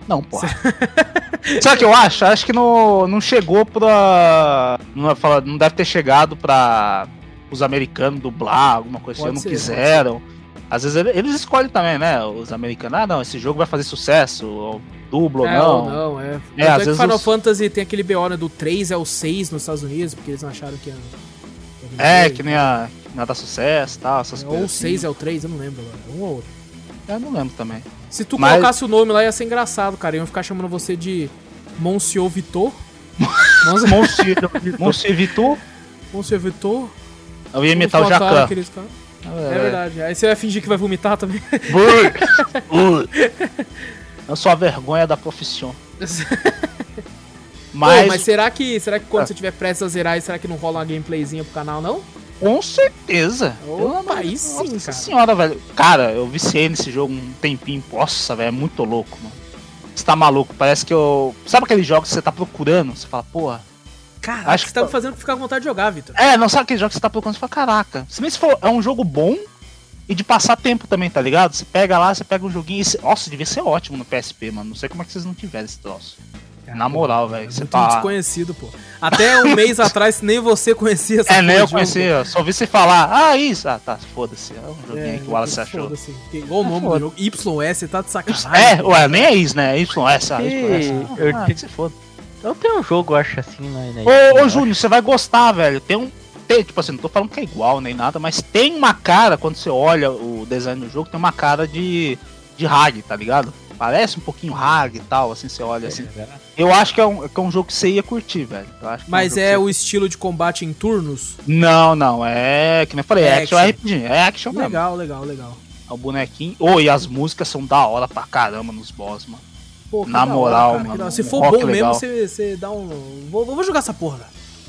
Não, porra. Sabe o que eu acho? Acho que não, não chegou pra. Não, é fala- não deve ter chegado pra os americanos dublar, alguma coisa assim, Pode não ser, quiseram. Às vezes ele- eles escolhem também, né? Os americanos, ah, não, esse jogo vai fazer sucesso, ou dubla ou é, não. ou não, é. É, às é que vezes Final os- Fantasy tem aquele BO, né, do 3 é o 6 nos Estados Unidos, porque eles não acharam que ia... É, vender. que nem a. Nada sucesso tal, essas É, coisas. Ou o assim. 6 é o 3, eu não lembro agora. Um ou outro. Eu não lembro também. Se tu Mas- colocasse o nome lá, ia ser engraçado, cara. Iam ficar chamando você de Monsieur Vitor. Monsieur, Monsieur, Monsieur Vitor. Monsieur Vitor. Eu ia imitar o Jacan. aqueles caras. É verdade. Aí você vai fingir que vai vomitar também. Eu sou a vergonha da profissão. Mas, Mas, mas será que, será que quando Ah. você tiver prestes a zerar, será que não rola uma gameplayzinha pro canal, não? Com certeza. Opa, aí sim, Nossa cara. senhora, velho. Cara, eu viciei nesse jogo um tempinho. Nossa, velho, é muito louco, mano. Você tá maluco? Parece que eu. Sabe aqueles jogos que você tá procurando? Você fala, porra. Caraca, Acho você que tá me fazendo ficar com vontade de jogar, Vitor. É, não sabe aquele jogo que você tá procurando? Você fala, caraca. Se bem se for, é um jogo bom e de passar tempo também, tá ligado? Você pega lá, você pega um joguinho e. Você... Nossa, devia ser ótimo no PSP, mano. Não sei como é que vocês não tiveram esse troço. Na moral, velho. Você tá. desconhecido, pô. Até um mês atrás, nem você conhecia essa É, nem eu conhecia, só ouvi você falar, ah, isso, ah, tá, foda-se, é um joguinho É, que o Wallace achou. foda-se. Igual o nome do jogo. YS, tá de sacanagem. É, ué, nem é isso, né? É YS, ah, YS. eu Ah, te- que se foda. Eu tenho um jogo, eu acho assim, né? né, Ô, ô, Júnior, você vai gostar, velho. Tem um. Tem, tipo assim, não tô falando que é igual nem nada, mas tem uma cara, quando você olha o design do jogo, tem uma cara de. de Hag, tá ligado? Parece um pouquinho Hag e tal, assim, você olha assim. Eu acho que é um, que é um jogo que você ia curtir, velho. Mas um jogo é o estilo de combate em turnos? Não, não, é. Que nem eu falei, É action action. RPG. É action mesmo. Legal, legal, legal. É o bonequinho. Ô, e as músicas são da hora pra caramba nos boss, mano. Pô, Na moral, que mano, hora. Se um for bom legal. mesmo, você, você dá um. Vou, vou jogar essa porra.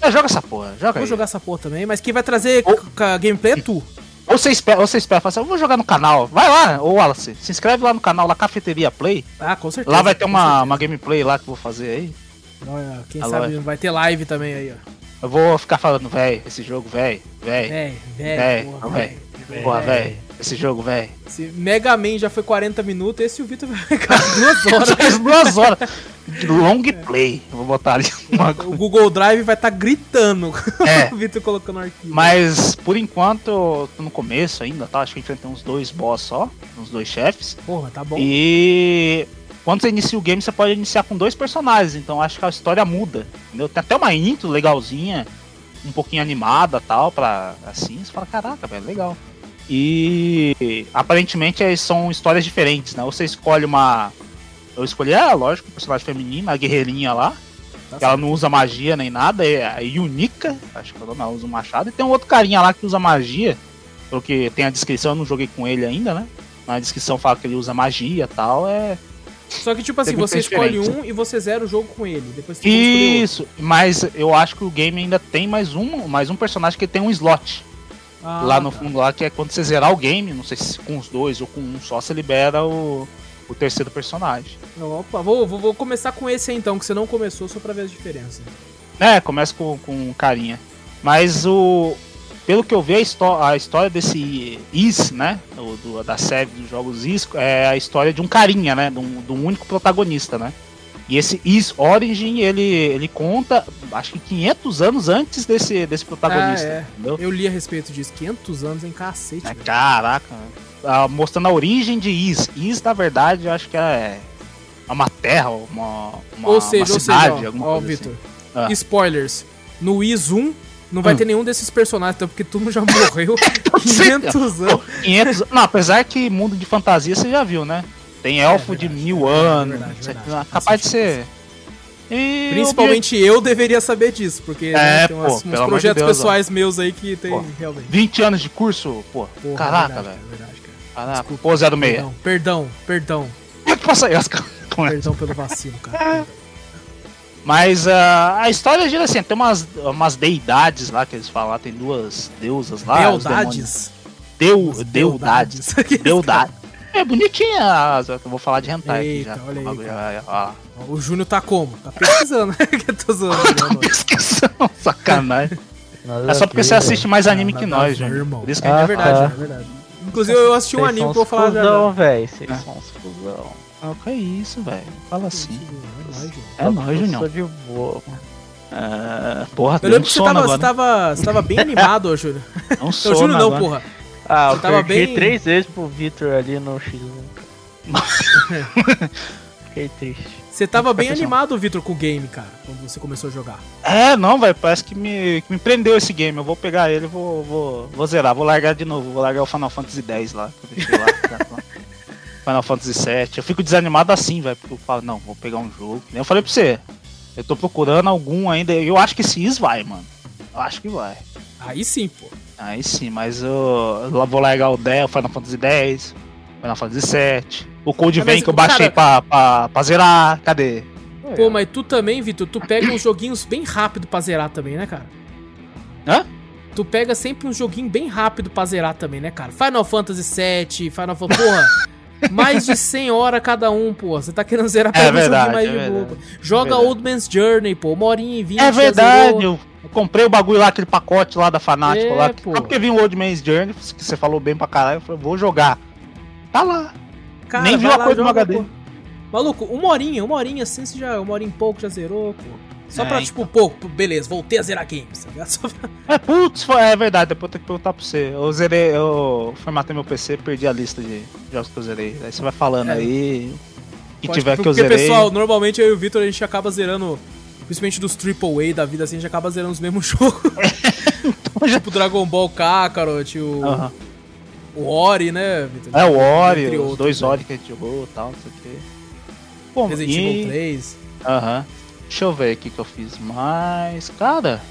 É, joga essa porra, joga Vou aí. jogar essa porra também, mas quem vai trazer c- gameplay é tu. Ou você espera, ou você espera, fala assim, eu vou jogar no canal. Vai lá, ô Wallace, se inscreve lá no canal, lá Cafeteria Play. Ah, com certeza. Lá vai ter uma, certeza. uma gameplay lá que eu vou fazer aí. Olha, Quem Alô, sabe vai ter live também aí, ó. Eu vou ficar falando, véi, esse jogo, véi, véi, Véi, véi, véi, porra, véi, esse jogo. Se Mega Man já foi 40 minutos, esse o Vitor vai ficar duas horas. Faz duas horas long play. Vou botar ali uma O Google Drive vai estar gritando É. o Vitor colocando arquivo. Mas por enquanto, tô no começo ainda, tá? Acho que enfrentei uns dois boss só, uns dois chefes. Porra, tá bom. E quando você inicia o game, você pode iniciar com dois personagens, então acho que a história muda. Entendeu? Tem até uma intro legalzinha, um pouquinho animada tal, pra assim, você fala, caraca, velho, legal. E aparentemente eles são histórias diferentes, né? Você escolhe uma. Eu escolhi, é lógico, personagem feminina, a guerreirinha lá. Tá ela não usa magia nem nada, é a Yunica, acho que ela usa um machado. E tem um outro carinha lá que usa magia, pelo que tem a descrição, eu não joguei com ele ainda, né? Na descrição fala que ele usa magia e tal, é. Só que, tipo assim, Tem você escolhe um e você zera o jogo com ele. Depois. Isso, mas eu acho que o game ainda tem mais um, mais um personagem que tem um slot Ah, lá no fundo lá, que é quando você zerar o game, não sei se com os dois ou com um só, você libera o, o terceiro personagem. Opa, vou, vou, vou começar com esse aí então, que você não começou, só pra ver as diferenças. É, começa com, com carinha. Mas o. Pelo que eu vi, a, histó a história desse Is, né? Do, do- da série dos jogos Is, é a história de um carinha, né? De um, de um único protagonista, né? E esse Is Origin, ele, ele conta, acho que 500 anos antes desse, desse protagonista, Ah, é. entendeu? Eu li a respeito disso. 500 anos em cacete, É, caraca, ah, mostrando a origem de Is. Is, na verdade, eu acho que é uma terra, uma, uma, Ou seja, uma ou cidade, seja, ó, alguma ó, coisa assim. Ah. Spoilers. No Wiz 1, não vai Hum. ter nenhum desses personagens, então, porque todo mundo já morreu 500 anos. 500 Não, apesar que mundo de fantasia você já viu, né? Tem elfo É verdade, de mil é verdade, anos. verdade, isso verdade. aqui, capaz de ser. E Principalmente eu deveria saber disso, porque né, É, tem pô, uns de projetos Deus, ó. pessoais meus aí que tem Pô. realmente. 20 anos de curso, pô. Porra, caraca, velho. Caraca. Desculpa. Pô, 06. Perdão, perdão, perdão, Como é que passa aí as perdão pelo vacilo, cara. Mas ah, a história gira assim, tem umas, umas deidades lá que eles falam lá, tem duas deusas lá. Beldades. Deu, As deudades. É bonitinha, as- eu vou falar de hentai aqui Eita, já. olha aí, O bagulho, cara. ó. O Júnior tá como? Tá pesquisando, né? que eu tô zoando. mano? Descrição, sacanagem. Nada É só a porque ver, você assiste mais anime Ah, que a nós, ver, Júnior. irmão. Por isso que Ah, a É gente verdade, tá. é verdade. Inclusive eu assisti um Vocês anime que eu vou falar já. já. velho. Vocês É. são uns cuzão. Ah, que isso, velho. Fala assim. É nóis, Júnior. É nóis, Eu Junião. sou de boa, mano. Ah, porra, Eu lembro que você tava, você, tava, você tava bem animado, ô, Júnior. Deu um Ô, sono Júnior não, agora. porra. Ah, Você eu tava perdi bem- três vezes pro Victor ali no X1. cara. Fiquei triste. Você tava bem animado, Vitor, com o game, cara, quando você começou a jogar. É, não, velho, parece que me, que me prendeu esse game. Eu vou pegar ele e vou, vou, vou zerar, vou largar de novo, vou largar o Final Fantasy X lá. lá, tá. Final Fantasy VII. Eu fico desanimado assim, velho, porque eu falo, não, vou pegar um jogo. Nem eu falei pra você, eu tô procurando algum ainda. Eu acho que esse Is vai, mano. Eu acho que vai. Aí sim, pô. Aí sim, mas eu, eu vou largar o 10, o Final Fantasy X, Final Fantasy VII. O Code mas, Vein que eu baixei cara- pra, pra, pra zerar. Cadê? Pô, mas tu também, Vitor, tu pega uns joguinhos bem rápido pra zerar também, né, cara? Hã? Tu pega sempre um joguinho bem rápido pra zerar também, né, cara? Final Fantasy VII, Final Fantasy... Porra, mais de 100 horas cada um, pô. Você tá querendo zerar É pega um verdade, mais é de verdade. Joga verdade. Old Man's Journey, pô. Uma horinha e vinte. É verdade, zerou. Eu, comprei o bagulho lá, aquele pacote lá da Fanático É, lá. pô. Só porque vi o Old Man's Journey, que você falou bem pra caralho, eu falei, vou jogar. Tá lá. Cara, Nem viu a coisa no HD. pô. Maluco, uma horinha, uma horinha assim, você já, uma hora em pouco já zerou, pô. Só É, pra, tipo, pô, pô, beleza, voltei a zerar games, tá ligado? Só pra- É, putz, é verdade, depois eu tenho que perguntar pra você. Eu zerei, eu formatei meu PC, perdi a lista de jogos que eu zerei. Aí você vai falando É. aí. Que Pode- tiver que eu porque, zerei. pessoal, normalmente eu e o Vitor, a gente acaba zerando, principalmente dos AAA da vida, assim, a gente acaba zerando os mesmos jogos. tipo Dragon Ball Kakarot, o, Aham. o Ori, né? É, o Ori, Entre os outros, dois né? Ori que a gente jogou e tal, não sei o quê. Bom, Resident e... Evil 3. Aham. Deixa eu ver aqui que eu fiz mais. Cara.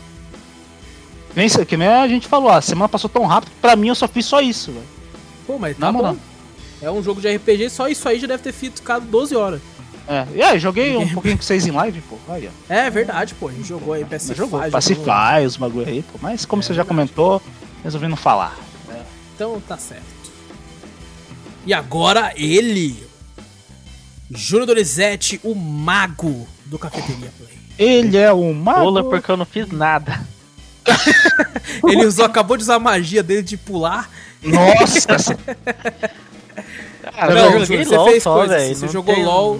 Nem sei, que nem a gente falou, a semana passou tão rápido que pra mim eu só fiz só isso, velho. Pô, mas tá moral. bom. É um jogo de RPG, só isso aí já deve ter ficado 12 horas. É, e aí, joguei um pouquinho com vocês em live, pô. Aí, ó. É verdade, pô, a gente jogou aí Pacify. jogou Pacify, os bagulho aí, pô. Mas como É você já verdade. comentou, resolvi não falar. Então tá certo. E agora ele, Júnior Donizete, o mago do Cafeteria Play. Ele é o mago. Pula porque eu não fiz nada. Ele usou, acabou de usar a magia dele de pular. Nossa, Cara, Não, eu Júlio, joguei você LOL fez só, coisas, velho. você não jogou tem- LOL,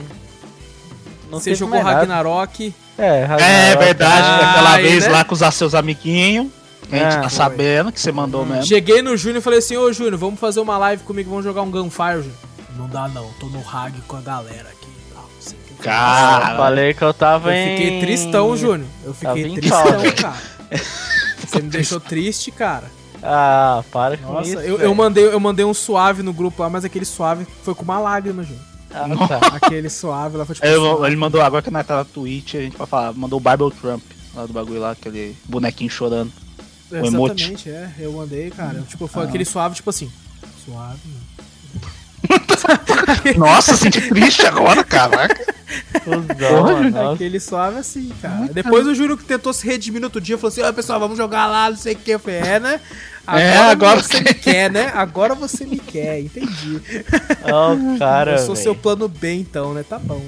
não Você jogou mais nada. Ragnarok. É, É Ragnarok. verdade, Ai, aquela vez né? lá com os seus amiguinhos. A gente Ah, tá foi. sabendo que você mandou mesmo. Cheguei no Júnior e falei assim, ô Júnior, vamos fazer uma live comigo, vamos jogar um Gunfire, Júnior. Não dá não, tô no Rag com a galera aqui. Não, que. Cara, Eu falei que eu tava Eu em... fiquei tristão, Júnior. Eu fiquei tristão, cara. Você me deixou triste, cara. Ah, para com Nossa, isso, eu, eu, mandei, eu mandei um suave no grupo lá, mas aquele suave foi com uma lágrima, Júnior. Ah, tá. Aquele suave lá foi tipo. Ele, suave. ele mandou, agora que nós tá na Twitch, a gente vai falar, mandou o Bible Trump lá do bagulho lá, aquele bonequinho chorando. o emote. Exatamente, é. Eu mandei, cara. Tipo, foi aquele suave, tipo assim. Suave, mano. Nossa, senti triste agora, caraca. Aquele suave assim, cara. Depois o Júnior que tentou se redimir no outro dia falou assim: Ó, pessoal, vamos jogar lá, não sei o que. Eu falei, é, né? É, agora você me quer, né? Agora você me quer, entendi. Ó, o cara, eu sou velho. seu plano B, então, né? Tá bom.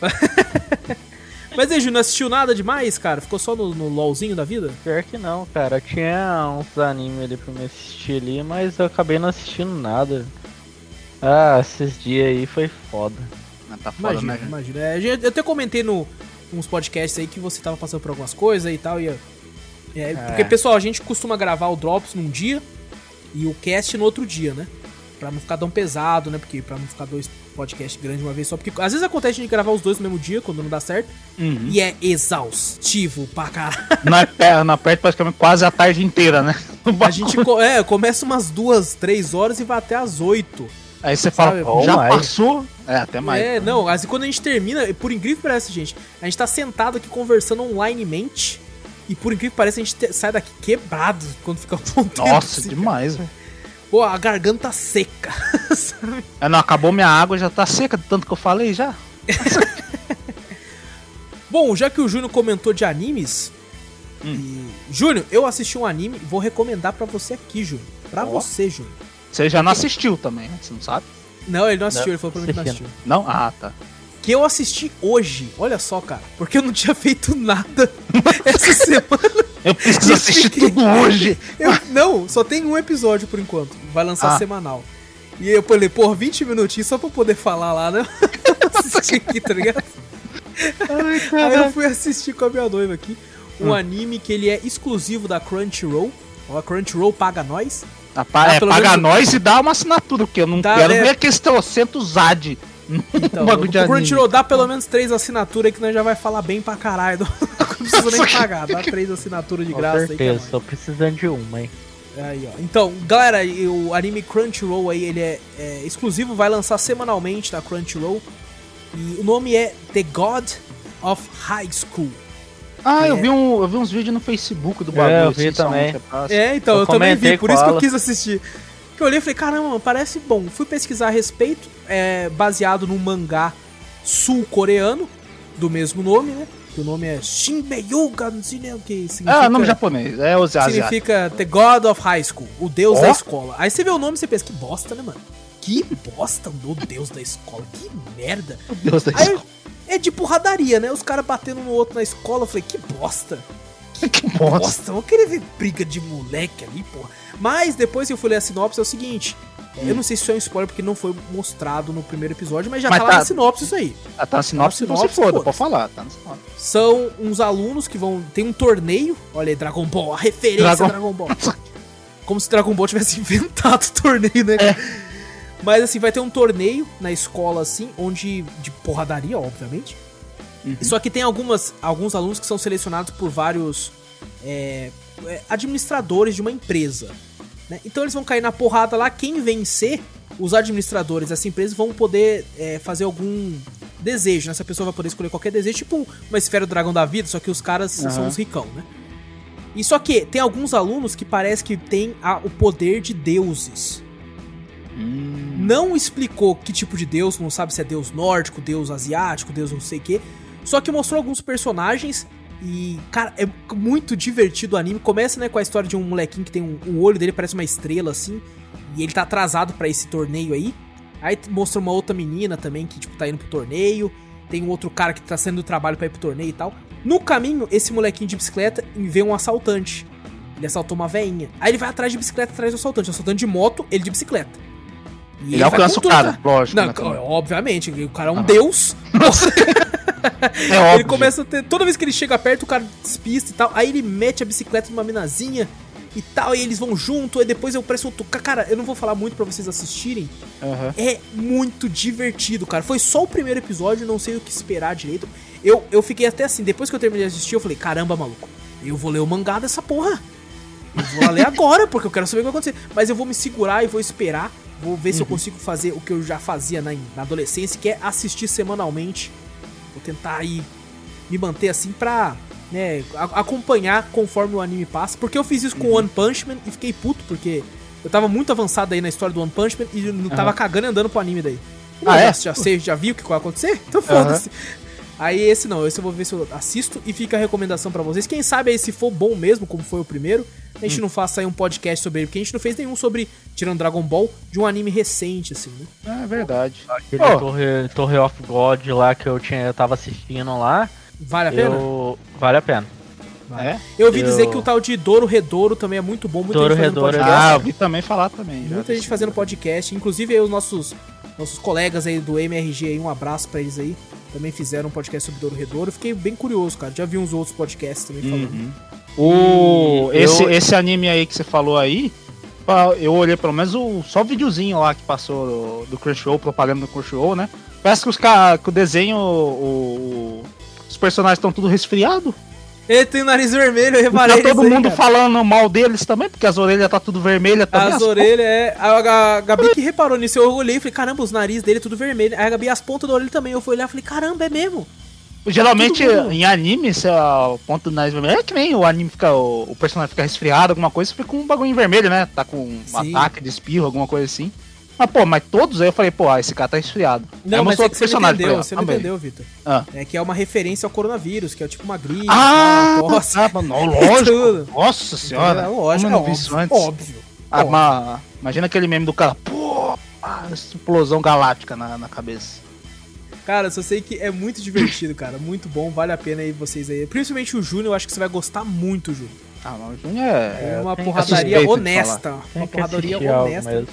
Mas aí, Júnior, não assistiu nada demais, cara? Ficou só no, no LOLzinho da vida? Pior que não, cara. Tinha uns animes ali pra me assistir ali, mas eu acabei não assistindo nada. Ah, esses dias aí foi foda. Tá foda, Imagina, né? imagina. É, eu até comentei no uns podcasts aí que você tava passando por algumas coisas e tal. E, é, Porque, pessoal, a gente costuma gravar o Drops num dia e o cast no outro dia, né? Pra não ficar tão pesado, né? Porque pra não ficar dois podcasts grandes de uma vez só. Porque às vezes acontece de gravar os dois no mesmo dia, quando não dá certo. Uhum. E é exaustivo pra caralho. Na, na perto praticamente quase a tarde inteira, né? A gente co- é, começa umas duas, três horas e vai até as oito. Aí você fala, Sabe, já mais. passou? É, até mais. É, não, assim, quando a gente termina, por incrível que pareça, gente, a gente tá sentado aqui conversando onlinemente e por incrível que pareça, a gente te- sai daqui quebrado quando fica um tempo Nossa, assim, demais, velho. Pô, a garganta seca, sabe? É, não, acabou minha água, já tá seca de tanto que eu falei já. Bom, já que o Júnior comentou de animes, Hum. e- Júnior, eu assisti um anime e vou recomendar pra você aqui, Júnior. Pra Ó. você, Júnior. Você já não assistiu também, né? Você não sabe? Não, ele não assistiu, Não, ele falou pra mim que não assistiu. Não? Ah, tá. Que eu assisti hoje, olha só, cara, porque eu não tinha feito nada essa semana. Eu preciso Eu assistir fiquei- tudo hoje. Eu- não, só tem um episódio por enquanto. Vai lançar Ah. semanal. E eu falei, pô, 20 minutinhos só pra eu poder falar lá, né? assistir aqui, tá ligado? Aí eu fui assistir com a minha noiva aqui. Um Hum. anime que ele é exclusivo da Crunchyroll. A Crunchyroll paga nós. Ah, pa- é, paga menos- nós e dá uma assinatura, porque eu não Tá, quero é. ver aqueles trocentos ZAD. Então, o anime. Crunchyroll dá pelo menos três assinaturas aí que nós já vai falar bem pra caralho. Não precisa nem pagar, dá três assinaturas de Com graça aí. é certeza, nóis. tô precisando de uma, hein. Aí, ó. Então, galera, o anime Crunchyroll aí, ele é, é exclusivo, vai lançar semanalmente na Crunchyroll. E o nome é The God of High School. Ah, eu É. vi, um, eu vi uns vídeos no Facebook do É, bagulho. eu vi assim, só também. chepaço. É, então, Eu eu, também vi, por com isso que eu quis assistir. Que eu olhei e falei, caramba, parece bom. Fui pesquisar a respeito, é baseado num mangá sul-coreano, do mesmo nome, né? Que o nome é Shinbei-yuga, não sei nem o que significa. Ah, nome japonês. É asiáticos. Significa The God of High School, o deus Ó. da escola. Aí você vê o nome e você pensa, que bosta, né, mano? Que bosta, o deus da escola, que merda. Meu Deus da Aí escola. é de porradaria, né? Os caras batendo um no outro na escola, eu falei, que bosta. Que bosta. Nossa, eu querer ver briga de moleque ali, porra. Mas depois que eu fui ler a sinopse, é o seguinte. Eu não sei se isso é um spoiler porque não foi mostrado no primeiro episódio, mas já Mas tá, lá tá- na sinopse isso aí. Ah, tá na sinopse, Tá na sinopse, se foda, pode falar. Tá na sinopse. São uns alunos que vão. Tem um torneio. Olha aí, Dragon Ball, a referência Dragon- Dragon Ball. Como se Dragon Ball tivesse inventado o torneio, né? É. Mas assim, vai ter um torneio na escola, assim, onde. De porradaria, obviamente. Uhum. Só que tem algumas, alguns alunos que são selecionados por vários é, é, administradores de uma empresa. né? Então eles vão cair na porrada lá. Quem vencer, os administradores dessa empresa vão poder é, fazer algum desejo. Né? Essa pessoa vai poder escolher qualquer desejo, tipo uma esfera do dragão da vida, só que os caras são Aham. os ricão, né? E só que tem alguns alunos que parece que tem a- o poder de deuses. Hum. Não explicou que tipo de deus, não sabe se é deus nórdico, deus asiático, deus não sei o que. Só que mostrou alguns personagens e, cara, é muito divertido o anime. Começa, né, com a história de um molequinho que tem um, o olho dele parece uma estrela assim, e ele tá atrasado pra esse torneio aí. Aí mostra uma outra menina também que, tipo, tá indo pro torneio. Tem um outro cara que tá saindo do trabalho pra ir pro torneio e tal. No caminho, esse molequinho de bicicleta vê um assaltante. Ele assaltou uma veinha. Aí ele vai atrás de bicicleta, atrás do assaltante. O assaltante de moto, ele de bicicleta. E Ele vai alcança o cara, lógico. Não, né, obviamente, o cara é um Ah. deus. É ele óbvio. começa a ter. Toda vez que ele chega perto, o cara despista e tal. Aí ele mete a bicicleta numa minazinha e tal. E eles vão junto. Aí depois eu presto outro. Cara, eu não vou falar muito pra vocês assistirem. Aham. É muito divertido, cara. Foi só o primeiro episódio, não sei o que esperar direito. Eu, eu fiquei até assim, depois que eu terminei de assistir, eu falei, caramba, maluco, eu vou ler o mangá dessa porra. Eu vou ler agora, porque eu quero saber o que vai acontecer. Mas eu vou me segurar e vou esperar. Vou ver se eu consigo fazer o que eu já fazia na, na adolescência, que é assistir semanalmente. Vou tentar aí me manter assim pra né, acompanhar conforme o anime passa. Porque eu fiz isso com One Punch Man e fiquei puto, porque eu tava muito avançado aí na história do One Punch Man e não tava Aham. cagando e andando pro anime daí. Ah, já, é? já sei, já viu o que vai acontecer? Então foda-se. Aí esse não, esse eu vou ver se eu assisto e fica a recomendação pra vocês. Quem sabe aí se for bom mesmo, como foi o primeiro, a Hum. gente não faça aí um podcast sobre ele, porque a gente não fez nenhum sobre, tirando Dragon Ball, de um anime recente, assim, né? É verdade. Aquele Ó. Torre, Torre of God lá que eu tinha, eu tava assistindo lá. Vale a pena? Eu... Vale a pena. É? Eu ouvi eu- dizer que o tal de Douro Redouro também é muito bom, muita Douro gente fazendo Redouro podcast. Ah, eu vi também falar também. Muita gente fazendo podcast, inclusive aí os nossos, nossos colegas aí do MRG aí, um abraço pra eles aí. Também fizeram um podcast sobre Douro Redouro. Fiquei bem curioso, cara. Já vi uns outros podcasts também falando. Uhum. O, E esse, eu- esse anime aí que você falou aí, eu olhei pelo menos o, só o videozinho lá que passou do, do Crunchyroll, propaganda do Crunchyroll, né? Parece que, os, que o desenho, o- o- os personagens estão tudo resfriado. Ele tem o nariz vermelho, eu E reparei tá todo aí, mundo cara. falando mal deles também, porque as orelhas tá tudo vermelha também. As orelhas, é. A, a Gabi que reparou nisso, eu olhei e falei, caramba, os nariz dele é tudo vermelho. Aí a Gabi, as pontas da orelha também. Eu fui olhar e falei, caramba, é mesmo. Geralmente, mundo. em anime, se a o ponto do nariz vermelho, é que nem o anime fica, o, o personagem fica resfriado, alguma coisa, fica com um bagulho vermelho, né? Tá com um Sim. ataque de espirro, alguma coisa assim. Mas, pô, mas todos aí eu falei, pô, ah, esse cara tá resfriado. Não, Aí mas é que você não entendeu, você não também. entendeu, Vitor. Ah. É que é uma referência ao coronavírus, que é tipo uma gripe, Ah, uma tosse. tá, não, lógico. Tudo. Nossa senhora. É lógico, é não vi isso óbvio, antes? óbvio. Ah, óbvio. ma- imagina aquele meme do cara, pô, ah, explosão galáctica na, na cabeça. Cara, eu só sei que é muito divertido, cara. Muito bom, vale a pena aí vocês aí. Principalmente o Júnior, eu acho que você vai gostar muito, Júnior. Ah, mas o Júnior é. É, uma porradaria honesta. Uma porradaria honesta.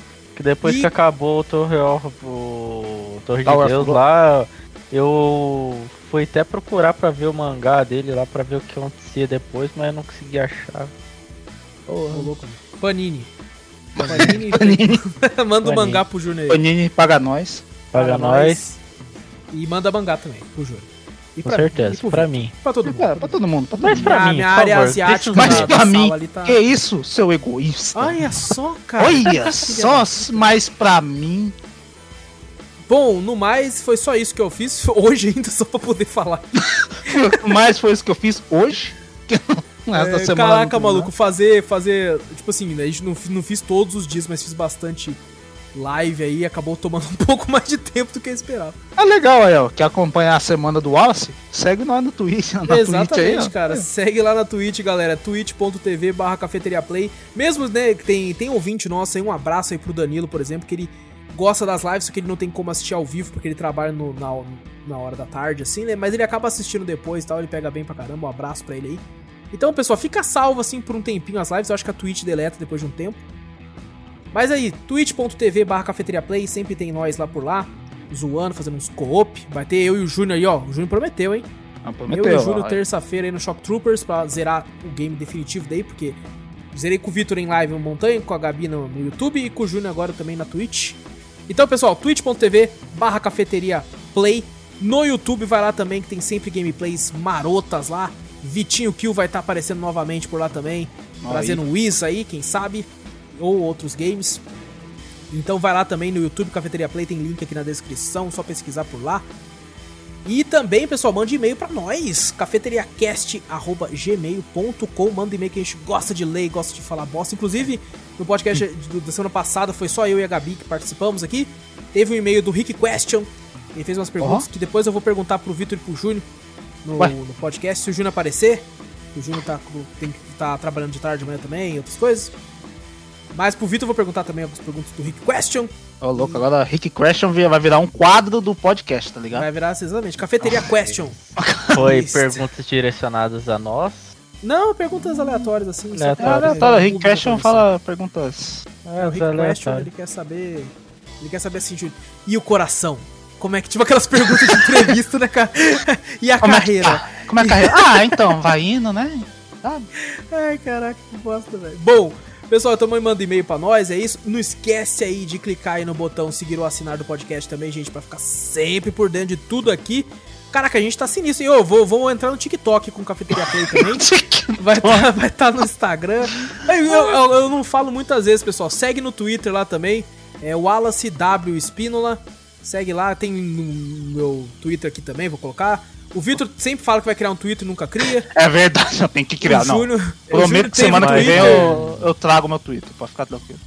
Que depois E- que acabou o Torre o Torre Tower de Deus lá, eu fui até procurar pra ver o mangá dele lá, pra ver o que acontecia depois, mas eu não consegui achar. Ô, louco. Panini. Panini. Panini, Manda o Panini. mangá pro Júnior aí. Panini paga nós. Paga nós, E manda mangá também pro Júnior. E com pra mim, e certeza, pro pra mim. Pra todo mundo. Pra todo mundo, pra todo Mas mundo. pra Ah, mim, minha por área favor, asiática Mas da- pra da mim, ali tá- que isso, seu egoísta? Olha só, cara. Olha só, mas pra mim. Bom, no mais, foi só isso que eu fiz hoje ainda, só pra poder falar. mais foi isso que eu fiz hoje. Resto é, da semana. Caraca, maluco, fazer, fazer. Tipo assim, a gente não, não fiz todos os dias, mas fiz bastante live aí acabou tomando um pouco mais de tempo do que eu esperava. É legal aí, ó. Quer acompanhar a semana do Wallace? Segue nós no Twitch. Na Exatamente, Twitch aí, cara. É. Segue lá na Twitch, galera. twitch.tv barra cafeteria play. Mesmo, né, tem, tem ouvinte nosso aí, um abraço aí pro Danilo, por exemplo, que ele gosta das lives, só que ele não tem como assistir ao vivo, porque ele trabalha no, na, na hora da tarde, assim, né? Mas ele acaba assistindo depois e tal, ele pega bem pra caramba. Um abraço pra ele aí. Então, pessoal, fica salvo assim por um tempinho as lives. Eu acho que a Twitch deleta depois de um tempo. Mas aí, twitch.tv barra cafeteria play, sempre tem nós lá por lá, zoando, fazendo uns co-op. Vai ter eu e o Júnior aí, ó. O Júnior prometeu, hein? Não, prometeu, eu e o Júnior terça-feira aí no Shock Troopers pra zerar o game definitivo daí, porque zerei com o Vitor em live no Montanha, com a Gabi no, no YouTube e com o Júnior agora também na Twitch. Então, pessoal, twitch.tv barra cafeteria play. No YouTube vai lá também, que tem sempre gameplays marotas lá. Vitinho Kill vai estar tá aparecendo novamente por lá também. trazendo o Wiz aí, quem sabe ou outros games. Então vai lá também no YouTube Cafeteria Play, tem link aqui na descrição, só pesquisar por lá. E também, pessoal, mande e-mail para nós, cafeteriacast@gmail.com, manda e-mail que a gente gosta de ler, gosta de falar bosta. Inclusive, no podcast da semana passada foi só eu e a Gabi que participamos aqui. Teve um e-mail do Rick Question, ele fez umas perguntas uhum. que depois eu vou perguntar pro Vitor e pro Júnior no, no, podcast, se o Júnior aparecer. O Júnior tá, tem, tá trabalhando de tarde de manhã também, outras coisas. Mas pro Vitor eu vou perguntar também algumas perguntas do Rick Question. Ô, oh, louco, agora Rick Question vai virar um quadro do podcast, tá ligado? Vai virar, exatamente. Cafeteria oh, Question. Foi perguntas direcionadas a nós. Não, perguntas aleatórias assim. Aleatórias. Tá, o Rick Question fala perguntas. É, o Rick Question, ele quer saber. Ele quer saber assim, e o coração? Como é que, tipo aquelas perguntas de entrevista, né, cara? E a Como carreira? É tá? Como é a carreira? Ah, então, vai indo, né? Sabe? Ai, caraca, que bosta, velho. Bom, Pessoal, também manda e-mail pra nós, é isso. Não esquece aí de clicar aí no botão seguir ou assinar do podcast também, gente, para ficar sempre por dentro de tudo aqui. Caraca, a gente tá sinistro. E eu vou, vou entrar no TikTok com Cafeteria Play também. vai estar tá, tá no Instagram. Eu, eu, eu, não falo muitas vezes, pessoal. Segue no Twitter lá também. É o Wallace W Espínola. Segue lá, tem no meu Twitter aqui também, vou colocar. O Vitor sempre fala que vai criar um Twitter e nunca cria. É verdade, eu tenho que criar, o não. Júnior, Prometo que semana que vem eu, eu trago meu Twitter, pode ficar tranquilo.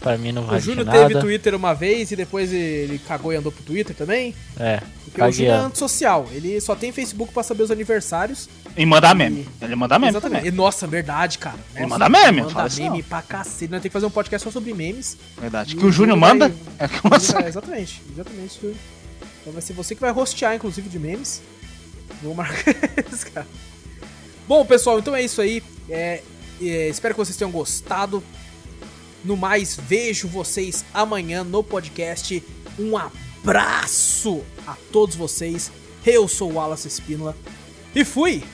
Pra mim não vai O Júnior teve Twitter uma vez e depois ele cagou e andou pro Twitter também. É. Porque o Júnior é antissocial. Ele só tem Facebook pra saber os aniversários. E mandar meme. Ele manda meme. Exatamente. E, nossa, verdade, cara. Nossa, ele manda meme. Manda assim, meme pra cacete. Nós temos que fazer um podcast só sobre memes. Verdade. Que o, o Júnior manda? É que vai... Exatamente. Exatamente, Júnior. Então vai ser você que vai rostear, inclusive, de memes. Vou marcar esse cara. Bom, pessoal, então é isso aí. É, é, espero que vocês tenham gostado. No mais, vejo vocês amanhã no podcast. Um abraço a todos vocês. Eu sou o Wallace Espínola e fui!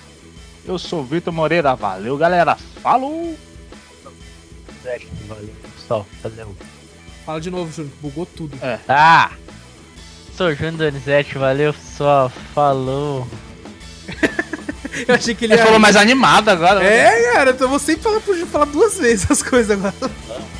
Eu sou o Vitor Moreira. Valeu, galera. Falou! Valeu, pessoal. Valeu. Fala de novo, Júnior. Bugou tudo. É. Ah! Sou o Júnior Donizete. Valeu, pessoal. Falou! eu achei que ele, ele falou mais animado agora. É, né? cara, eu vou sempre falar, falar duas vezes as coisas agora.